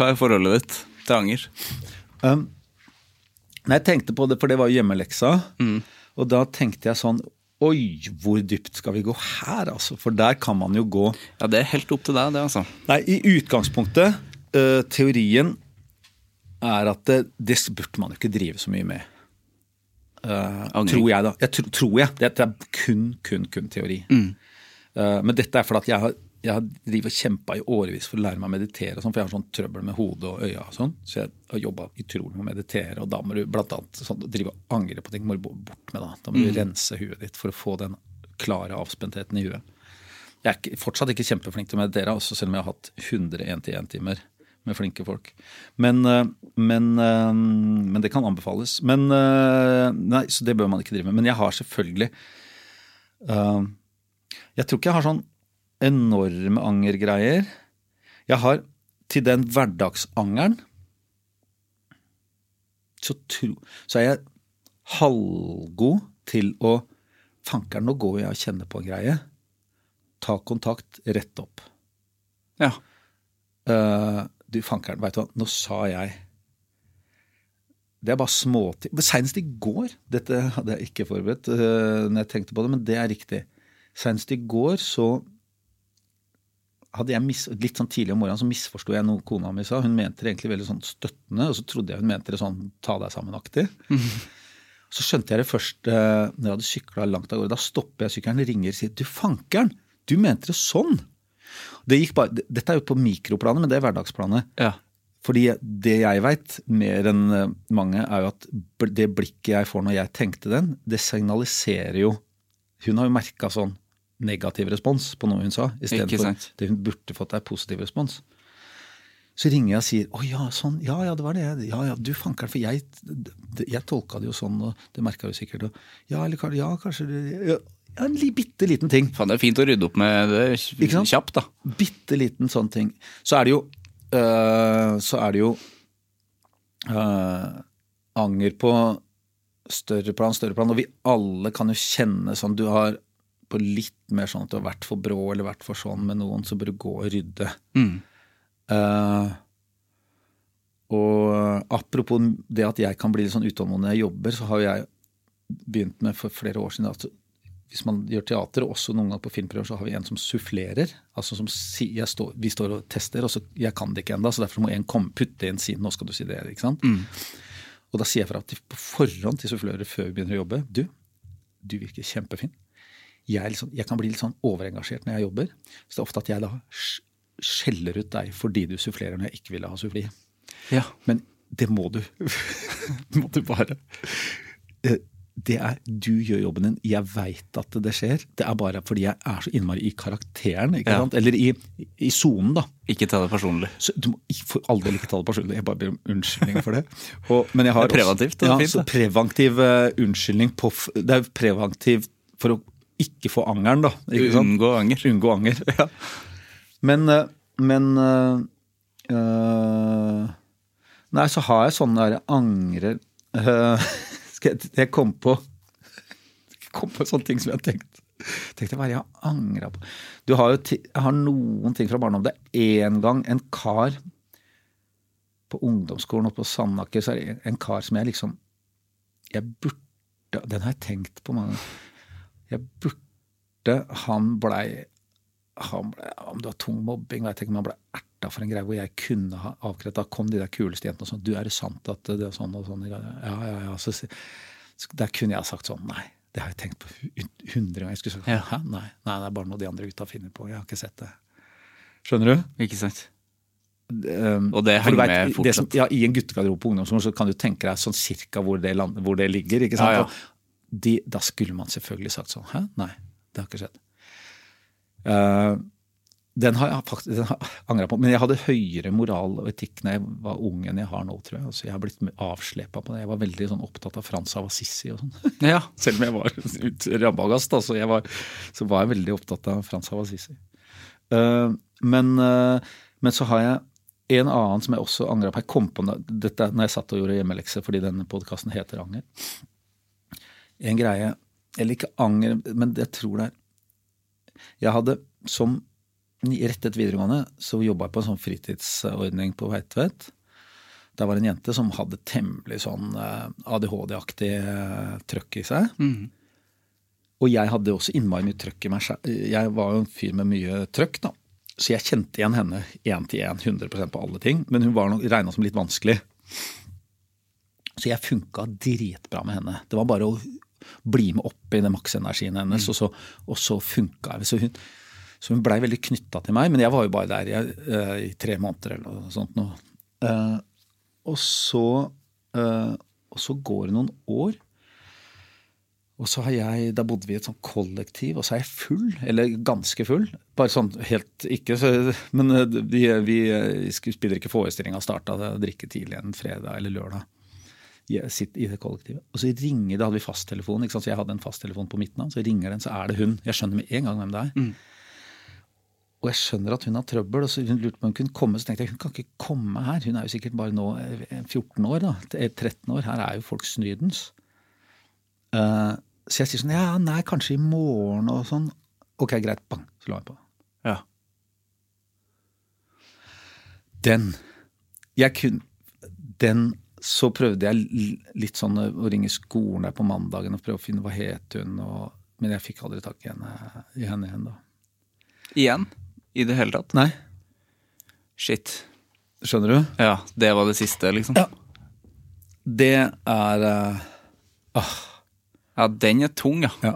Hva er forholdet ditt til anger? Um, jeg tenkte på det, for det var hjemmeleksa. Og da tenkte jeg sånn Oi, hvor dypt skal vi gå her, altså? For der kan man jo gå Ja, det er helt opp til deg, det, altså. Nei, i utgangspunktet, uh, teorien er at det, det burde man jo ikke drive så mye med. Uh, tror jeg, da. Jeg tro, tror jeg. Dette er kun, kun, kun teori. Eh, men dette er fordi jeg har, jeg har drivet og kjempa i årevis for å lære meg å meditere, og sånn, for jeg har sånn trøbbel med hodet og øya. og sånn, Så jeg har jobba utrolig med å meditere, og da må du blant annet sånn, drive og angre på ting. må du bort med Da Da må du rense huet ditt for å få den klare avspentheten i huet. Jeg er ikke, fortsatt ikke kjempeflink til å meditere, også selv om jeg har hatt 100 én-til-én-timer med flinke folk. Men, eh, men, eh, men det kan anbefales. Men eh, Nei, så det bør man ikke drive med. Men jeg har selvfølgelig uh, Jeg tror ikke jeg har sånn enorme angergreier. Jeg har til den hverdagsangeren så, tro, så er jeg halvgod til å Fankeren, nå går jeg og kjenner på en greie. Ta kontakt, rett opp. Ja. Uh, du, fankeren, veit du hva, nå sa jeg Det er bare småting. Seinest i går, dette hadde jeg ikke forberedt uh, når jeg tenkte på det, men det er riktig. Seinest i går så hadde jeg mis, Litt sånn tidlig om morgenen så misforsto jeg noe kona mi sa. Hun mente det egentlig veldig sånn støttende, og så trodde jeg hun mente det sånn ta deg sammen-aktig. Så skjønte jeg det først eh, når jeg hadde sykla langt av gårde. Da stopper jeg sykkelen, ringer og sier du fankeren, du mente det sånn. Det bare, dette er jo på mikroplanet, men det er hverdagsplanet. Ja. Fordi det jeg veit, mer enn eh, mange, er jo at det blikket jeg får når jeg tenkte den, det signaliserer jo Hun har jo merka sånn negativ respons på noe hun sa, istedenfor det hun burde fått er positiv respons. Så ringer jeg og sier 'Å ja, sånn. Ja ja, det var det. Ja ja, du fanker'n. for jeg, jeg tolka det jo sånn, og det merka du sikkert. Og, ja, eller ja, kanskje det ja, En li, bitte liten ting. Faen, det er fint å rydde opp med det kjapt, da. bitte liten sånn ting. Så er det jo øh, Så er det jo øh, anger på større plan, større plan. Og vi alle kan jo kjenne sånn Du har på litt mer sånn at du har vært for brå eller vært for sånn med noen, så bør du gå og rydde. Mm. Uh, og apropos det at jeg kan bli litt sånn utålmodig når jeg jobber, så har jeg begynt med for flere år siden at hvis man gjør teater, og også noen ganger på filmprøver, så har vi en som sufflerer. altså som står, Vi står og tester, og så jeg kan det ikke ennå, så derfor må en komme, putte inn sin 'nå skal du si det'. ikke sant? Og da sier jeg fra til, på forhånd til sufflører før vi begynner å jobbe du, du virker kjempefin. Jeg, liksom, jeg kan bli litt sånn overengasjert når jeg jobber. Så det er ofte at jeg da skjeller ut deg fordi du sufflerer når jeg ikke ville ha suffli. Ja. Men det må du. må du bare. Eh, Det er, Du gjør jobben din. Jeg veit at det skjer. Det er bare fordi jeg er så innmari i karakteren. ikke Ja. sant? Eller i i sonen, da. Ikke ta det personlig. Så du må for all del ikke ta det personlig. Jeg bare ber om unnskyldning for det. Og, men jeg har Det er preventivt, det er ja, fint, så preventiv uh, unnskyldning på Det er preventiv for å ikke få angeren, da. Unngå anger. Unngå anger. Ja. Men, eh, men eh, Nei, så har jeg sånne der angrer øh, skal jeg, jeg kom på jeg kom på sånne ting som jeg har tenkt tenkte hva er det jeg har angra på Du har jo jeg har noen ting fra barndommen. Det er én gang en kar på ungdomsskolen oppe på Sandaker, så er det en kar som jeg liksom Jeg burde Den har jeg tenkt på mange ganger. Jeg burde Han blei han ble, Om det var tung mobbing, vet jeg ikke, men han ble erta for en greie hvor jeg kunne ha avkrevd Da kom de der kuleste jentene og sånn Du, er det sant at det er sånn og sånn? Ja, ja, ja. Så, der kunne jeg sagt sånn Nei, det har jeg tenkt på hundre ganger. Jeg skulle sagt Ja. Hæ? Nei, nei, det er bare noe de andre gutta finner på. Jeg har ikke sett det. Skjønner du? Ikke sant? Um, Og det henger vet, med det som, ja, I en guttegarderobe på ungdomsskolen så kan du tenke deg sånn cirka hvor det, land, hvor det ligger. ikke sant? Ja, ja. De, da skulle man selvfølgelig sagt sånn Hæ? Nei, det har ikke skjedd. Uh, den har jeg faktisk den har angra på. Men jeg hadde høyere moral og etikk når jeg var ung enn jeg har nå, tror jeg. Altså, jeg har blitt avslepa på det. Jeg var veldig sånn opptatt av Frans av Assisi og sånn. Ja. Selv om jeg var ut- rabagast, da, så, jeg var, så var jeg veldig opptatt av Frans av Assisi. Uh, men, uh, men så har jeg en annen som jeg også angra på. Jeg kom på dette når jeg satt og gjorde hjemmelekse fordi denne podkasten heter Anger. En greie Eller ikke anger, men jeg tror det er Jeg hadde som rett etter videregående så jobba jeg på en sånn fritidsordning på Veitvet. Der var en jente som hadde temmelig sånn eh, ADHD-aktig eh, trøkk i seg. Og jeg hadde også innmari mye trøkk i meg. Jeg var jo en fyr med mye trøkk, da. Så jeg kjente igjen henne én til én, 100% på alle ting. Men hun var regna som litt vanskelig. Så jeg funka dritbra med henne. Det var bare å bli med opp i den maksenergien hennes, og så, og så funka jeg. Så hun, så hun blei veldig knytta til meg, men jeg var jo bare der jeg, uh, i tre måneder eller noe sånt. Nå. Eh, og, så, uh, og så går det noen år. Og så har jeg, Da bodde vi i et sånt kollektiv, og så er jeg full. Eller ganske full. Bare sånn helt ikke så, Men vi, vi, vi eh, spiller ikke forestillinga, starta å drikke tidlig en fredag eller lørdag. Sitter i det kollektivet. Og så ringer det, hadde vi fasttelefon, ikke sant? så jeg hadde en fasttelefon på mitt navn. så ringer den, så er det hun. Jeg skjønner med en gang hvem det er. Og jeg skjønner at hun har trøbbel, og så hun lurte på om hun kunne komme. Så tenkte jeg hun kan ikke komme her, hun er jo sikkert bare nå eh, 14 år, da. eh, 13 år. Her er jo folk snydens. Uh, så jeg sier sånn ja, nei, kanskje i morgen og sånn. Ok, greit. Bang, så la jeg på. Ja. Den Jeg kunne Den så prøvde jeg litt sånn å ringe skolen der på mandagen og prøve å finne hva het hun, og, men jeg fikk aldri tak i henne, i henne igjen da. Igjen? I det hele tatt? Nei, Shit. skjønner du? Ja, det var det siste, liksom? Ja. Det er eh, Ja, den er tung, ja. Ja.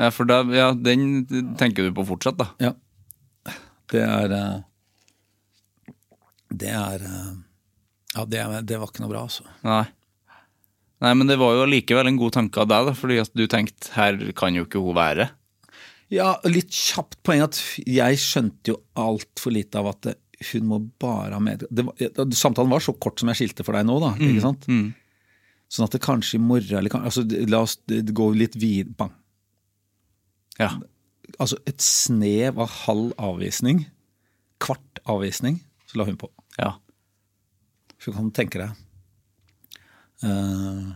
Ja, for da, ja, den tenker du på fortsatt, da. Ja. Det er eh, Det er eh, Ja, det, det var ikke noe bra, altså. Nei. Nei, men det var jo likevel en god tanke av deg, da, fordi at du tenkte her kan jo ikke hun være. Ja, litt kjapt poeng at jeg skjønte jo altfor lite av at hun må bare ha med Samtalen var så kort som jeg skilte for deg nå, da. ikke sant? Sånn at det kanskje i morgen eller altså, La oss gå litt videre Bang. Ja. Altså et snev av halv avvisning, kvart avvisning, så la hun på. ja. Så kan du tenke deg. uh,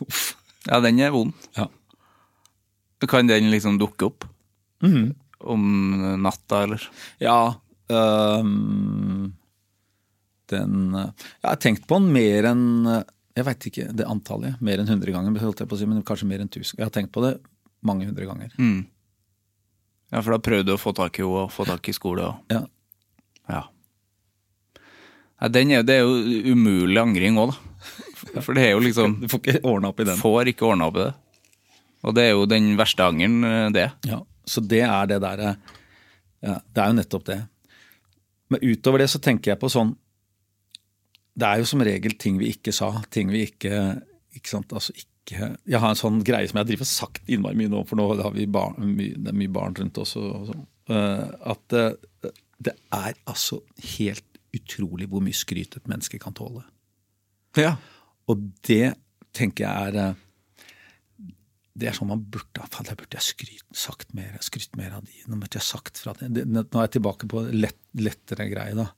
uff. Ja, den er vond. Ja. Kan den liksom dukke opp? Mhm. Om natta, eller? Ja øhm, Den Jeg har tenkt på den mer enn Jeg veit ikke det antallet. Mer enn 100 ganger, holdt jeg på å si, men kanskje mer enn 1000. Jeg har tenkt på det mange hundre ganger. Mm. Ja, for da prøvde du å få tak i henne og få tak i skole og Ja. Ja. Ja den er, det er jo umulig angring òg, da. For det er jo liksom Du får ikke ordna opp i den. Får ikke ordna opp i det. Og det er jo den verste angeren, eh, det. Ja, så det er det derre ja, Det er jo nettopp det. Men utover det så tenker jeg på sånn Det er jo som regel ting vi ikke sa, ting vi ikke Ikke sant, altså ikke Jeg har en sånn greie som jeg driver og sagt innmari mye nå, for nå har vi barn, mye, det er mye barn rundt oss, og, og sånn. eh, at eh, det er altså helt utrolig hvor mye skryt et menneske kan tåle. Ja. Og det tenker jeg er eh, Det er sånn man burde Faen, der burde jeg skryt, sagt mer, skrytt mer av de. Nå burde jeg sagt fra det. Nå er jeg tilbake på lett, lettere greie, da.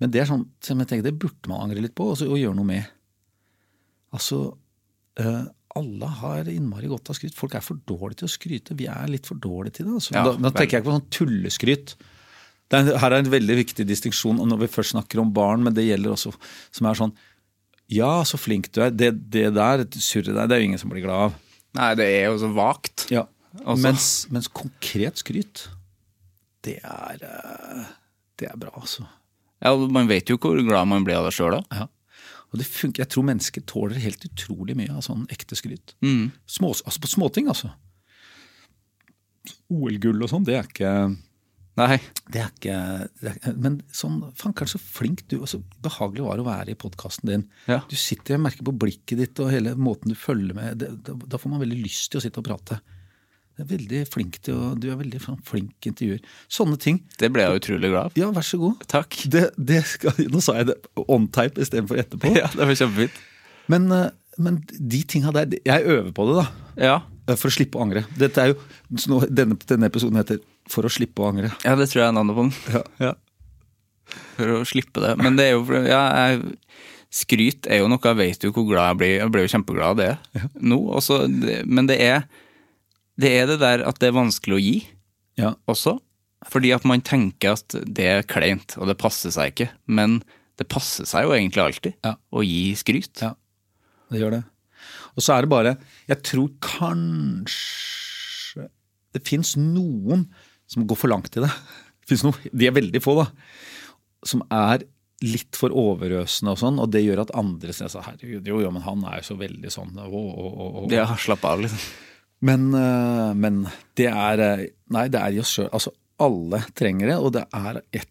Men det er sånn som jeg tenker, det burde man angre litt på og, så- og gjøre noe med. Altså, øh, alle har innmari godt av skryt. Folk er for dårlige til å skryte. Vi er litt for dårlige til det. Altså. Ja, da, da tenker jeg ikke på sånn tulleskryt. Er, her er en veldig viktig distinksjon når vi først snakker om barn, men det gjelder også som er sånn Ja, så flink du er. Det, det der, surret der, det er jo ingen som blir glad av. Nei, det er jo så vagt. Ja. Mens, mens konkret skryt, det er eh, Det er bra, altså. Ja, Man vet jo hvor glad man blir av det sjøl, da. Ja. Og det funker, Jeg tror mennesker tåler helt utrolig mye av sånn ekte skryt. Mm. Små, altså på småting, altså. OL-gull og sånn, det er ikke Nei. det er ikke, det er, Men sånn, fankeren så flink du og så behagelig var det å være i podkasten din. Ja. Du sitter, og merker på blikket ditt og hele måten du følger med det, da, da får man veldig lyst til å sitte og prate. Du er veldig flink til å, du er veldig sånn flink intervjuer. Sånne ting. Det ble jeg utrolig glad av. Ja, vær så god. Takk. Det, det skal, nå sa jeg det on type istedenfor etterpå. Ja, det var kjempefint. Men, eh, men de tinga der Jeg øver på det, da. Ja. Eh, For å slippe å angre. Dette er jo, denne, denne episoden heter 'For å slippe å angre'. ja, det tror jeg er navnet på den. Ja. For å slippe det. Men det er jo ja, jeg, Skryt er jo noe jeg vet jo hvor glad jeg blir. Jeg ble jo kjempeglad av det nå. Også, men det er, det er det der at det er vanskelig å gi Ja. også. Fordi at man tenker at det er kleint, og det passer seg ikke. Men det passer seg jo egentlig alltid Ja. å gi skryt. Ja, det gjør det. Og så er det bare Jeg tror kanskje Det fins noen som går for langt i det. det finnes noe, de er veldig få, da. Som er litt for overøsende og sånn, og det gjør at andre sier sånn Herregud, jo, jo, men han er jo så veldig sånn å, å, å. Ja, slapp av, liksom. Men, øh, men det er øh, Nei, det er i oss sjøl. Altså, alle trenger det, og det er et,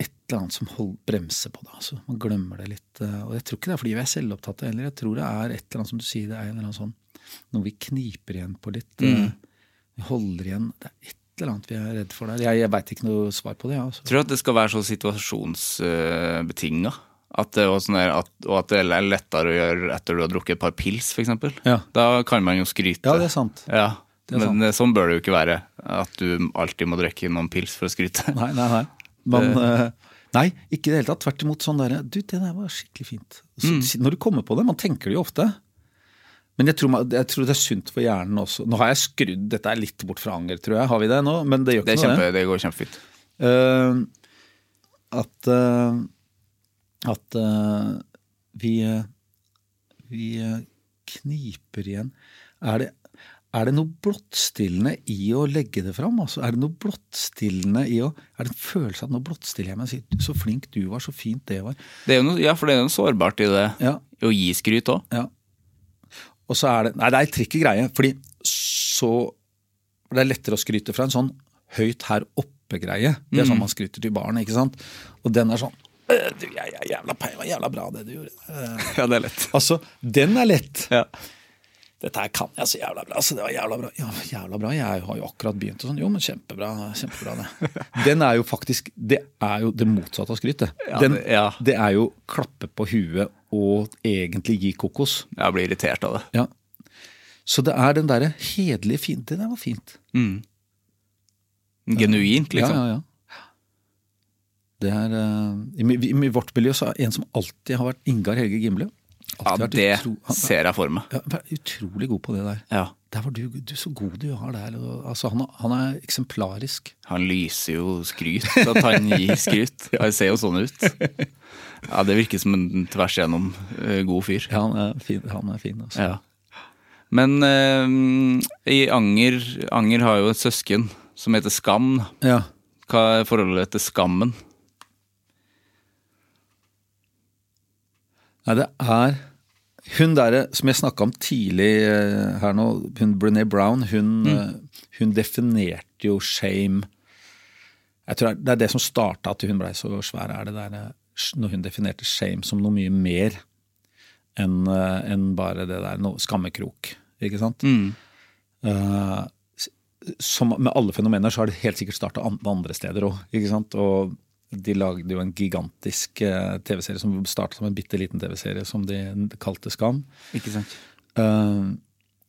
et eller annet som hold, bremser på det. Altså. Man glemmer det litt. øh, Og jeg tror ikke det er fordi vi er selvopptatte heller. Jeg tror det er et eller annet som du sier, det er en eller annen sånn noe vi kniper igjen på litt. Mm. Vi holder igjen. Det er et eller annet vi er redd for der. Jeg, jeg veit ikke noe svar på det. Ja, altså. Tror at det skal være så situasjonsbetinga. At det, sånn der, at, og at det er lettere å gjøre etter du har drukket et par pils, f.eks. Ja. Da kan man jo skryte. Ja, det er sant. Ja, Det er Men sånn bør det jo ikke være. At du alltid må drikke noen pils for å skryte. Nei, nei, nei. Man, uh, nei, ikke i det hele tatt. Tvert imot sånn derre Du, det der var skikkelig fint. Så, Når du kommer på det, man tenker det jo ofte. Men jeg tror, jeg tror det er sunt for hjernen også. Nå har jeg skrudd Dette er litt bort fra anger, tror jeg. Har vi det nå? Men det gjør Det, er noe, kjempe, det går kjempefint. Uh, at uh, at uh, vi vi kniper igjen er det, er det noe blottstillende i å legge det fram? Altså, er det noe blottstillende i å Er det en følelse av noe blottstiller jeg meg og sier 'så flink du var, så fint det var'? Det noe, ja, for det er noe sårbart i det. Ja. Å gi skryt òg. Ja. Og så er det Nei, det er en tricky greie, fordi så det er lettere å skryte fra en sånn høyt her oppe-greie. Det er sånn man skryter til barn, ikke sant. Og den er sånn «Øh, du, jeg er jævla var jævla bra det du gjorde. Ja, det er lett. Altså, den er lett. Ja. Dette her kan jeg så jævla bra. Altså, det var jævla bra. Ja, jævla bra. Jeg har jo akkurat begynt og sånn. Jo, men kjempebra. Kjempebra, det. Den er jo faktisk Det er jo det motsatte av skryt, det. Ja, det- ja. det er jo klappe på huet og egentlig gi kokos. Jeg blir irritert av det. Ja. Så det er den derre hederlige fienden. Det var fint. Genuint, liksom. Ja, ja, ja. Det er, uh, i, i, vårt miljø så er en som alltid har vært Ingar Helge Gimle. Ja, det utro- han- ser jeg for meg. Ja, utrolig god på det der. Ja. Der var du, du så god du har der. Altså, han, han er eksemplarisk. Han lyser jo skryt, at han gir skryt. Han ser jo sånn ut. Ja, Det virker som en tvers igjennom eh, god fyr. Ja, han er fin. Han er fin altså. Ja. Men eh, i Anger Anger har jo et søsken som heter Skam. Ja. Hva er forholdet til Skammen? Nei, det er hun derre som jeg snakka om tidlig eh, her nå, hun Brené Brown, hun, mm. hun definerte jo shame Jeg tror det er det som starta at hun blei så svær, er det der eh, når hun definerte shame som noe mye mer enn en bare det der no, skammekrok, ikke sant? Mm. Uh, som med alle fenomener så har det helt sikkert starta andre steder òg? Og de lagde jo en gigantisk uh, TV-serie som starta som en bitte liten TV-serie som de kalte Skam. Ikke sant? Uh,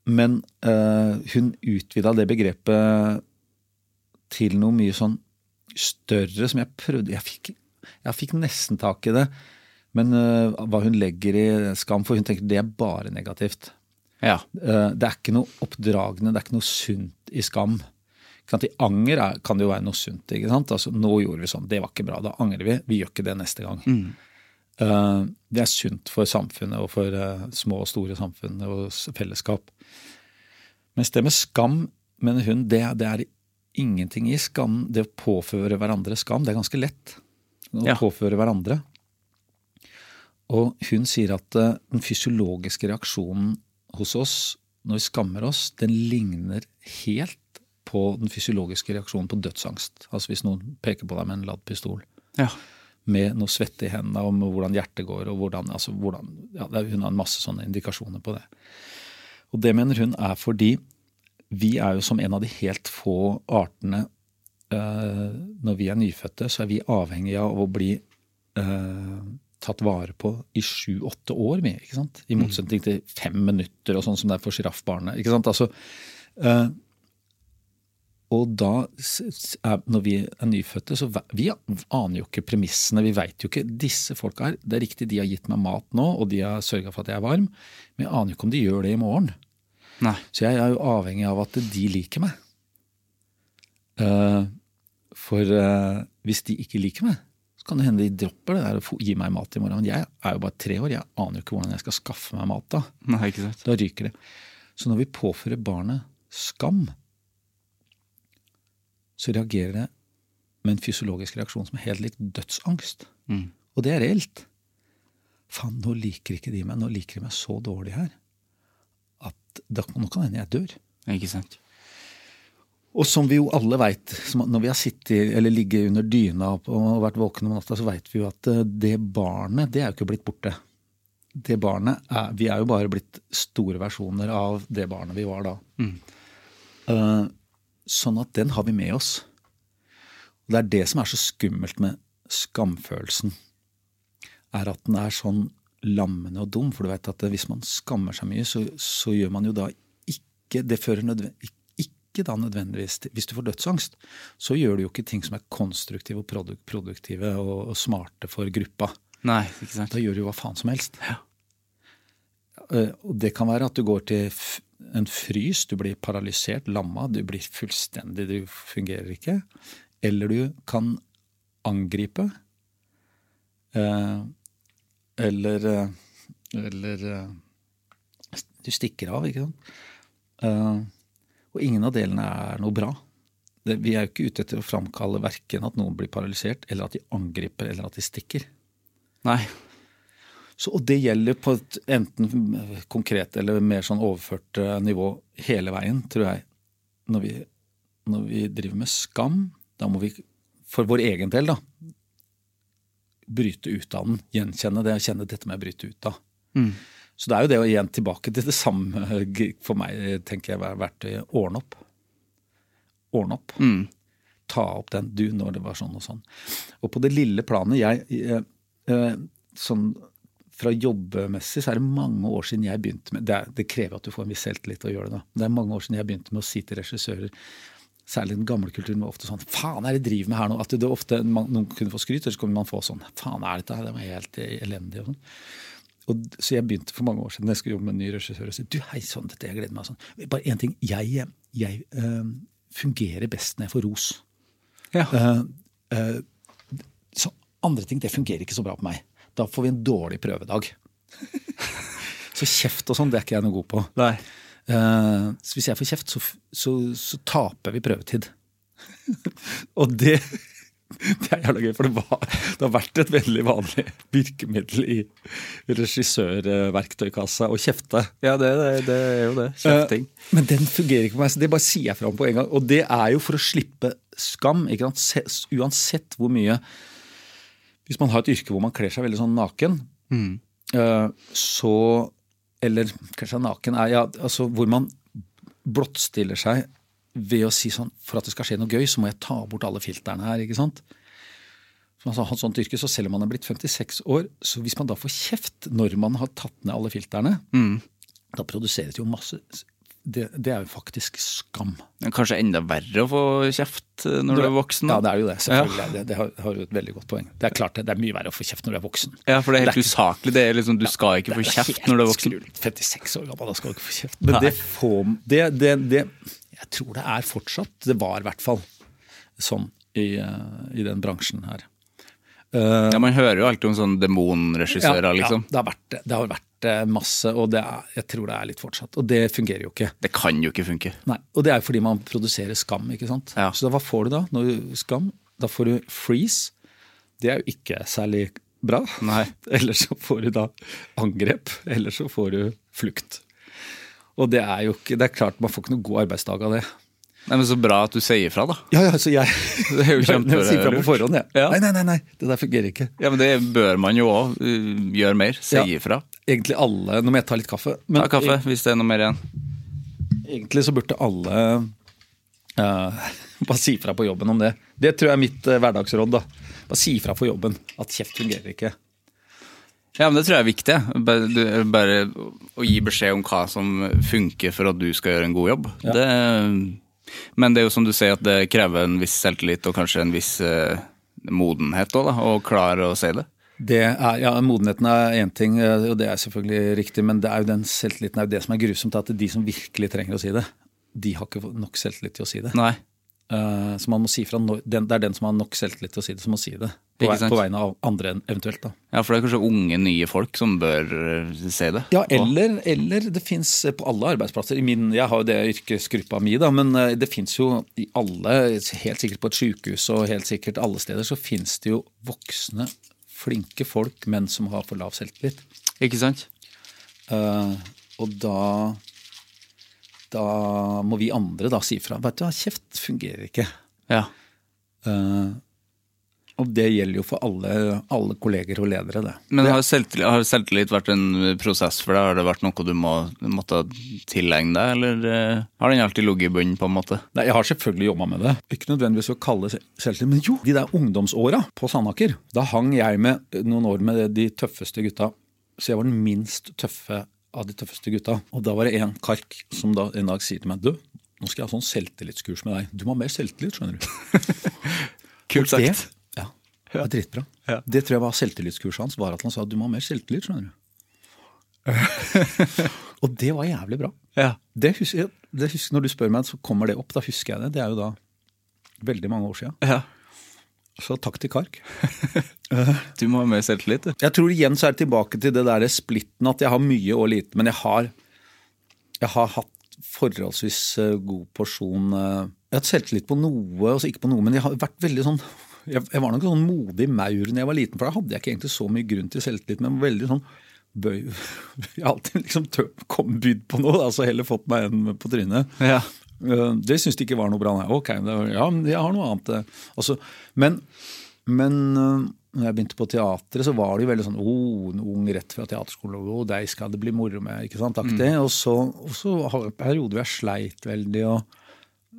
men eh, hun utvida det begrepet til noe mye sånn større som jeg prøvde Jeg fikk, jeg fikk nesten tak i det. Men uh, hva hun legger i skam, for hun tenker det er bare negativt. Ja. Uh, det er ikke noe oppdragende, det er ikke noe sunt i skam. I anger er, kan det jo være noe sunt. ikke sant? Altså, Nå gjorde vi sånn, det var ikke bra, da angrer vi. Vi gjør ikke det neste gang. Eh, det er sunt for samfunnet og for små og store samfunn og fellesskap. Mens det med skam, mener hun, det, det er ingenting i skam. Det å påføre hverandre skam, det er ganske lett. Å Ja. påføre hverandre. Og hun sier at eh, den fysiologiske reaksjonen hos oss når vi skammer oss, den ligner helt på den fysiologiske reaksjonen på dødsangst. Altså hvis noen peker på deg med en ladd pistol ja. med noe svette i hendene og med hvordan hjertet går. og hvordan, altså hvordan, ja, Hun har en masse sånne indikasjoner på det. Og det mener hun er fordi vi er jo som en av de helt få artene Når vi er nyfødte, så er vi avhengige av å bli eh, tatt vare på i sju-åtte år, vi, ikke sant? I motsetning til fem minutter og sånn som det er for sjiraffbarnet. Altså, eh, og da, er, når vi er nyfødte, så vi aner jo ikke premissene. Vi veit jo ikke Disse folka her, det er riktig, de har gitt meg mat nå, og de har sørga for at jeg er varm, men jeg aner jo ikke om de gjør det i morgen. Nei. Så jeg er jo avhengig av at de liker meg. Eh, for uh, hvis de ikke liker meg, så kan det hende de dropper det der få- gi meg mat i morgen. Men jeg er jo bare tre år, jeg aner jo ikke hvordan jeg skal skaffe meg mat da. Nei, ikke sant. Da ryker det. Så når vi påfører barnet skam, så reagerer det med en fysiologisk reaksjon som er helt lik dødsangst. Og det er reelt. Faen, nå liker ikke de meg, nå liker de meg så dårlig her at da, nå kan hende jeg dør. Ikke sant. Og som vi jo alle veit, når vi har sittet eller ligget under dyna og vært våkne om natta, så veit vi jo at eh, det barnet, det er jo ikke blitt borte. Det barnet er, Vi er jo bare blitt store versjoner av det barnet vi var da. Eh, sånn at den har vi med oss. Og det er det som er så skummelt med skamfølelsen. Er at den er sånn lammende og dum. For du vet at hvis man skammer seg mye, så, så gjør man jo da ikke Det fører nødvendig, ikke da nødvendigvis Hvis du får dødsangst, så gjør du jo ikke ting som er konstruktive og produktive og, smarte for gruppa. Nei, ikke sant. Da gjør du jo hva faen som helst. Ja. Og det kan være at du går til en frys, du blir paralysert, lamma, du blir fullstendig, du fungerer ikke. Eller du kan angripe. eh, Eller eh, Eller eh, Du stikker av, ikke sant. Og ingen av delene er noe bra. Det, vi er jo ikke ute etter å framkalle verken at noen blir paralysert, eller at de angriper, eller at de stikker. Nei. Så, og det gjelder på et enten konkret eller mer sånn overført eh, nivå hele veien, tror jeg. Når vi når vi driver med skam, da må vi for vår egen del da, bryte ut av den. Gjenkjenne det kjenne dette med å bryte ut av. Så det er jo det å igjen tilbake til det samme for meg, tenker jeg, verktøyet. Ordne opp. Ordne opp. Ta opp den du når det var sånn og sånn. Og på det lille planet jeg eh, eh, sånn fra jobbmessig så er det mange år siden jeg begynte med Det, er, det krever at du får en viss selvtillit å gjøre det. da. Det er mange år siden jeg begynte med å si til regissører Særlig den gamle kulturen var ofte sånn Faen, er det jeg driver med her nå? At det ofte, man, Noen kunne få skryt, eller så kunne man få sånn Faen, er dette her? Det var helt elendig. og sånn. Og, så jeg begynte for mange år siden jeg skulle jobbe med en ny regissør og si du, hei sånn, dette jeg gleder meg sånn. Bare én ting. Jeg, jeg øh, fungerer best når jeg får ros. Ja. Uh, uh, så andre ting det fungerer ikke så bra på meg. Da får vi en dårlig prøvedag. så kjeft og sånn, det er ikke jeg noe god på. Eh, så hvis jeg får kjeft, så, så, så taper vi prøvetid. og det, det er jævla gøy, for det, var, det har vært et veldig vanlig virkemiddel i regissørverktøykassa å kjefte. Ja, det, det, det er jo det. Kjefting. Uh, Men den fungerer ikke på meg, så det bare sier jeg fra om på en gang. Og det er jo for å slippe skam. Uansett hvor mye Hvis man har et yrke hvor man kler seg veldig sånn naken, eh, så Eller kanskje naken er ja, altså hvor man blottstiller seg ved å si sånn For at det skal skje noe gøy, så må jeg ta bort alle filterne her. ikke sant? Så man har hatt sånt yrke, så Selv om man er blitt 56 år, så hvis man da får kjeft når man har tatt ned alle filterne, da produseres jo masse det, det er jo faktisk skam. Men Kanskje enda verre å få kjeft eh, når du er voksen? Ja, det er jo det. Selvfølgelig. Ja. Det, det har, har et veldig godt poeng. Det er klart det, det er mye verre å få kjeft når du er voksen. Ja, for det er helt Det er usaklig. Det er liksom, Du skal ikke få kjeft når du er voksen. skrudd. 56 år gammel, da skal du ikke få kjeft. Men det får det, det, det Jeg tror det er fortsatt Det var i hvert fall sånn i, eh, i den bransjen her. Uh, Ja, Man hører jo alltid om sånne demonregissører, liksom. Ja, det har vært, det. har vært eh, masse, og det er, jeg tror det er litt fortsatt. Og det fungerer jo ikke. Det kan jo ikke funke. Nei, Og det er jo fordi man produserer skam, ikke sant. Ja. Så da, hva får du da? Når du skam? Da får du freeze. Det er jo ikke særlig bra. Nei. Eller så får du da angrep, eller så får du flukt. Og det er jo ikke Det er klart man får ikke noen god arbeidsdag av det. Nei, men Så bra at du sier ifra, da. Ja, ja, så jeg Det er jo kjempe- Jeg sier fra på forhånd, jeg. Ja. Nei, nei, nei, nei, det der fungerer ikke. Ja, men Det bør man jo òg gjøre mer. Si Ja. ifra. Egentlig alle Nå må jeg ta litt kaffe. Men Ta kaffe hvis det er noe mer igjen. Egentlig så burde alle uh, bare si fra på jobben om det. Det tror jeg er mitt uh, hverdagsråd. da. Bare si fra på jobben at kjeft fungerer ikke. Ja, men Det tror jeg er viktig. Bare, bare å gi beskjed om hva som funker for at du skal gjøre en god jobb. Ja. Det, men det er jo som du sier, at det krever en viss selvtillit og kanskje en viss eh, modenhet òg, å klare å si det. Det er, ja, Modenheten er én ting, eh, og det er selvfølgelig riktig, men det er jo den selvtilliten er jo det som er grusomt. At de som virkelig trenger å si det, de har ikke nok selvtillit til å si det. Nei. Eh, så man må si fra den, Det er den som har nok selvtillit til å si det, som må si det. På, vei, på vegne av andre eventuelt. da. Ja, for det er kanskje unge, nye folk som bør se det. Ja, eller, eller det fins på alle arbeidsplasser. I min, jeg har jo det yrkesgruppa mi, da, men eh, det fins jo i alle, helt sikkert på et sykehus og helt sikkert alle steder, så fins det jo voksne, flinke folk, men som har for lav selvtillit. Ikke sant? Uh, og da da må vi andre da si fra. Vet du hva, kjeft fungerer ikke. Ja. Uh, og det gjelder jo for alle, alle kolleger og ledere, det. Men har selvtillit, har selvtillit vært en prosess for deg? Har det vært noe du må, måtte tilegne deg, eller eh, har den alltid ligget i bunnen, på en måte? Nei, Jeg har selvfølgelig jobba med det. Ikke nødvendigvis å kalle det selvtillit, men jo, de der ungdomsåra på Sandaker. Da hang jeg med noen år med de tøffeste gutta. Så jeg var den minst tøffe av de tøffeste gutta. Og da var det en kark som da en dag sier til meg Du, nå skal jeg ha sånn selvtillitskurs med deg. Du må ha mer selvtillit, skjønner du. Kult Det, sagt. ja, det er dritbra. Ja. Det tror jeg var selvtillitskurset hans, var at han sa du må ha mer selvtillit, skjønner du. og det var jævlig bra. Ja. Det husker, det husker, når du spør meg, så kommer det opp. Da husker jeg det. Det er jo da veldig mange år siden. ja. Så takk til Kark. Du må ha mer selvtillit, du. Jeg tror igjen så er det tilbake til det der splitten at jeg har mye og lite, men jeg har, jeg har hatt forholdsvis eh, god porsjon eh, Jeg har hatt selvtillit på noe og så ikke på noe, men jeg har vært veldig sånn Jeg, jeg var nok sånn modig maur da jeg var liten, for da hadde jeg ikke egentlig så mye grunn til selvtillit, men veldig sånn bøy Jeg har alltid liksom bydd på noe, altså heller fått meg en på trynet. Ja. Eh, Det syntes de ikke var noe bra. Nei, ok, det, ja, men jeg har noe annet. eh. Altså, men, men eh, når jeg begynte på teatret, så var det jo veldig sånn oh, en ung rett fra teaterskolen, oh, deg skal det bli moro med. ikke sant, aktig. Og så, og så har jeg perioder hvor jeg sleit veldig. og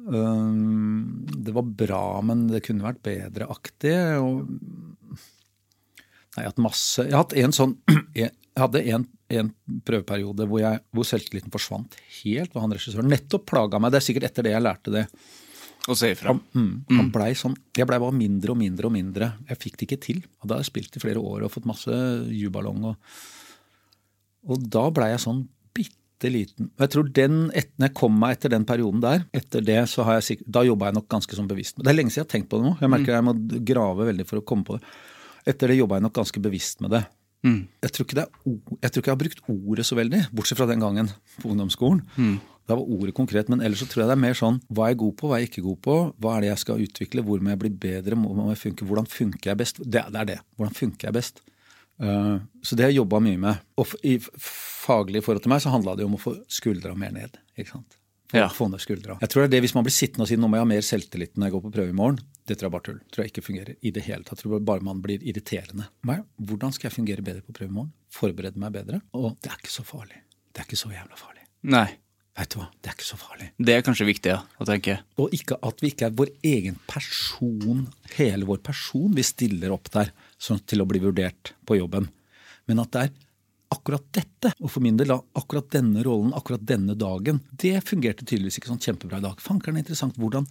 um, Det var bra, men det kunne vært bedre aktig. og Nei, jeg har hatt masse Jeg har hatt en sånn Jeg hadde en, en prøveperiode hvor, jeg, hvor selvtilliten forsvant helt. Hvor han regissøren nettopp plaga meg. Det er sikkert etter det jeg lærte det. Å si ifra. Han, mm, han blei sånn Jeg blei bare mindre og mindre og mindre. Jeg fikk det ikke til. Og da har jeg spilt i flere år og fått masse juballong. Og, og da blei jeg sånn bitte liten. Og jeg tror den, et, når jeg kom meg etter den perioden der, etter det så har jeg sikkert, da jobba jeg nok ganske sånn bevisst. Det er lenge siden jeg har tenkt på det nå. Jeg merker jeg må grave veldig for å komme på det. Etter det jobba jeg nok ganske bevisst med det. Jeg, tror er, jeg tror ikke jeg har brukt ordet så veldig, bortsett fra den gangen på ungdomsskolen. Da var ordet konkret, men ellers så tror jeg det er mer sånn hva er jeg god på, hva er jeg ikke god på, hva er det jeg skal utvikle, hvor må jeg bli bedre, funke, hvordan funker jeg best? Det, det er det. Hvordan funker jeg best? Uh, så det har jeg jobba mye med. Og i faglig forhold til meg så handla det om å få skuldra mer ned. ikke sant? Få, Ja. få ned skuldra. Jeg tror det er det hvis man blir sittende og si nå må jeg ha mer selvtillit når jeg går på prøve i morgen. Det tror jeg bare tull. tror jeg ikke fungerer i det hele tatt. Jeg tror bare man blir irriterende. Men hvordan skal jeg fungere bedre på prøve i morgen? Forberede meg bedre? Og det er ikke så farlig. Det er ikke så jævla farlig. Nei. Vet du hva, det er ikke så farlig. Det er kanskje viktig ja, å tenke. Og ikke at vi ikke er vår egen person, hele vår person, vi stiller opp der sånn til å bli vurdert på jobben. Men at det er akkurat dette, og for min del akkurat denne rollen, akkurat denne dagen, det fungerte tydeligvis ikke sånn kjempebra i dag. Fankeren interessant. Hvordan,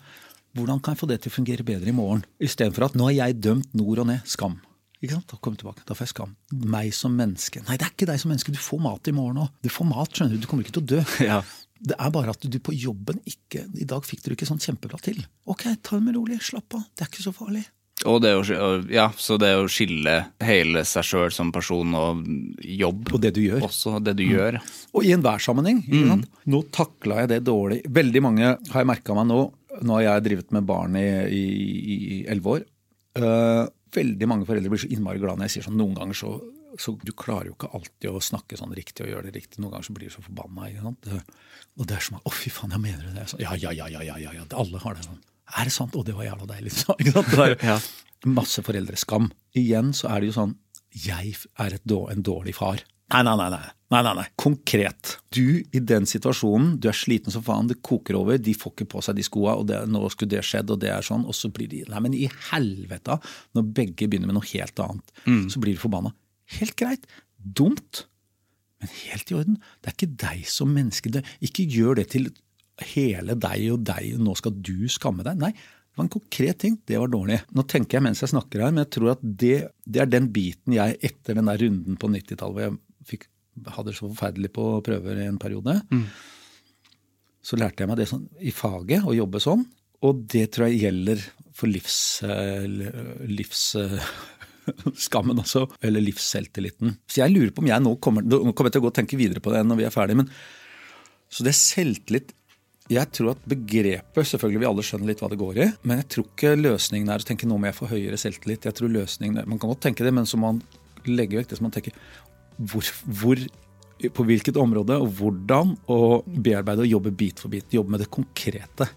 hvordan kan jeg få det til å fungere bedre i morgen? Istedenfor at nå er jeg dømt nord og ned. Skam. Ikke sant? Da kommer jeg tilbake. Da får jeg skam. Meg som menneske. Nei, det er ikke deg som menneske. Du får mat i morgen òg. Du får mat, skjønner du. Du kommer ikke til å dø. Ja. Det er bare at du på jobben ikke I dag fikk du ikke sånn kjempebra til. Ok, ta det med rolig. Slapp av. Det er ikke så farlig. Og det å, ja, så det å skille hele seg sjøl som person og jobb Og det du gjør. Også det du gjør. Og i enhver sammenheng. Sant? Nå takla jeg det dårlig. Veldig mange har jeg merka meg nå. Nå har jeg drevet med barn i elleve år. Uh, veldig mange foreldre blir så innmari glad når jeg sier sånn noen ganger så, så Du klarer jo ikke alltid å snakke sånn riktig og gjøre det riktig. Noen ganger så blir du så forbanna. Og det er som Å, fy faen, jeg mener det. Sånn, ja, ja, ja, ja, ja, ja, ja. Alle har det sånn. Er det sant? Å, det var jævla deilig. Ja. masse foreldreskam. Igjen så er det jo sånn Jeg er et, en dårlig far. Nei, nei, nei, nei. nei, nei, nei. Konkret. Du i den situasjonen, du er sliten som faen, det koker over, de får ikke på seg de skoa, og det, nå skulle det skjedd, og det er sånn, og så blir de Nei, men i helvete, når begge begynner med noe helt annet, så blir de forbanna. Helt greit. Dumt. Men helt i orden. Det er ikke deg som menneske. Ikke gjør det til hele deg og deg, og nå skal du skamme deg. Nei, det var en konkret ting. Det var dårlig. Nå tenker jeg mens jeg snakker her, men jeg tror at det, det er den biten jeg etter den der runden på 90-tallet hvor jeg fikk, hadde det så forferdelig på prøver i en periode, så lærte jeg meg det sånn, i faget, å jobbe sånn. Og det tror jeg gjelder for livs... eh, livs skammen også, eller livsselvtilliten. Så jeg lurer på om jeg nå kommer, nå kommer jeg til å gå og tenke videre på det når vi er ferdige, men så det er selvtillit Jeg tror at begrepet Selvfølgelig vi alle skjønner litt hva det går i, men jeg tror ikke løsningen er å tenke nå må jeg få høyere selvtillit. Jeg tror løsningen er, Man kan godt tenke det, men så må man legge vekk det som man tenker hvor, hvor på hvilket område og hvordan, og bearbeide og jobbe bit for bit. Jobbe med det konkrete.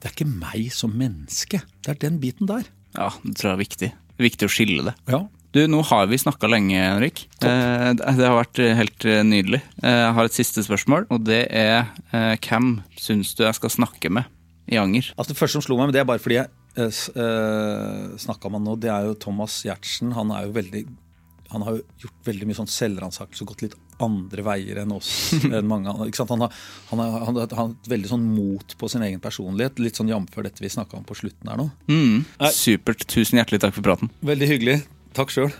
Det er ikke meg som menneske. Det er den biten der. Ja, det tror jeg er viktig. Det er viktig å skille det. Ja. Du, nå har vi snakka lenge, Henrik. Eh, det har vært eh, helt eh, nydelig. Eh, jeg har et siste spørsmål, og det er eh, hvem syns du jeg skal snakke med i Anger? Altså Det første som slo meg, men det er bare fordi jeg uh, snakka med han nå, det er jo Thomas Giertsen. Han er jo veldig han har jo gjort veldig mye sånn selvransakelse og gått litt andre veier enn oss. enn mange andre. Ikke sant? Han, har, han, har, han, har, han har veldig sånn mot på sin egen personlighet. Litt sånn jf. dette vi snakka om på slutten her nå. Mm. Supert. Tusen hjertelig takk for praten. Veldig hyggelig. Takk sjøl.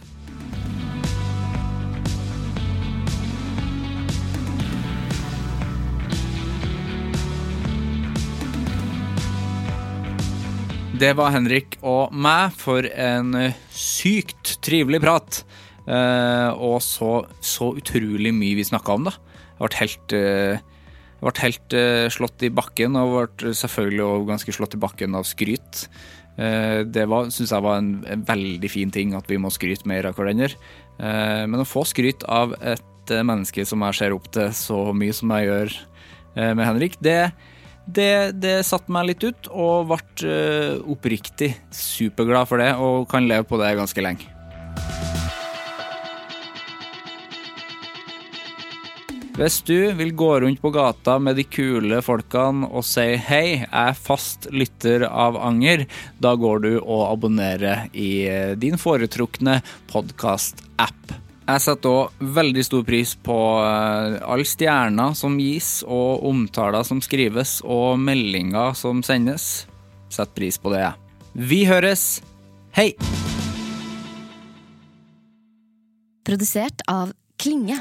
Det var Henrik og meg for en eh, sykt trivelig prat. Eh, og så, så utrolig mye vi snakka om, da. Jeg ble helt, eh, jeg ble helt eh, slått i bakken, og ble selvfølgelig også ganske slått i bakken av skryt. Eh, det syns jeg var en, veldig fin ting, at vi må skryte mer av hverandre. Eh, men å få skryt av et eh, menneske som jeg ser opp til så mye som jeg gjør med Henrik, det Det, det satte meg litt ut, og ble oppriktig superglad for det, og kan leve på det ganske lenge. Hvis du vil gå rundt på gata med de kule folkene og si hei, jeg er fast lytter av Anger, da går du og abonnerer i eh, din foretrukne podkast-app. Jeg setter òg veldig stor pris på all alle stjerner som gis, og omtaler som skrives, og meldinger som sendes. Sett pris på det, jeg. Vi høres! Hei! Produsert av Klinge.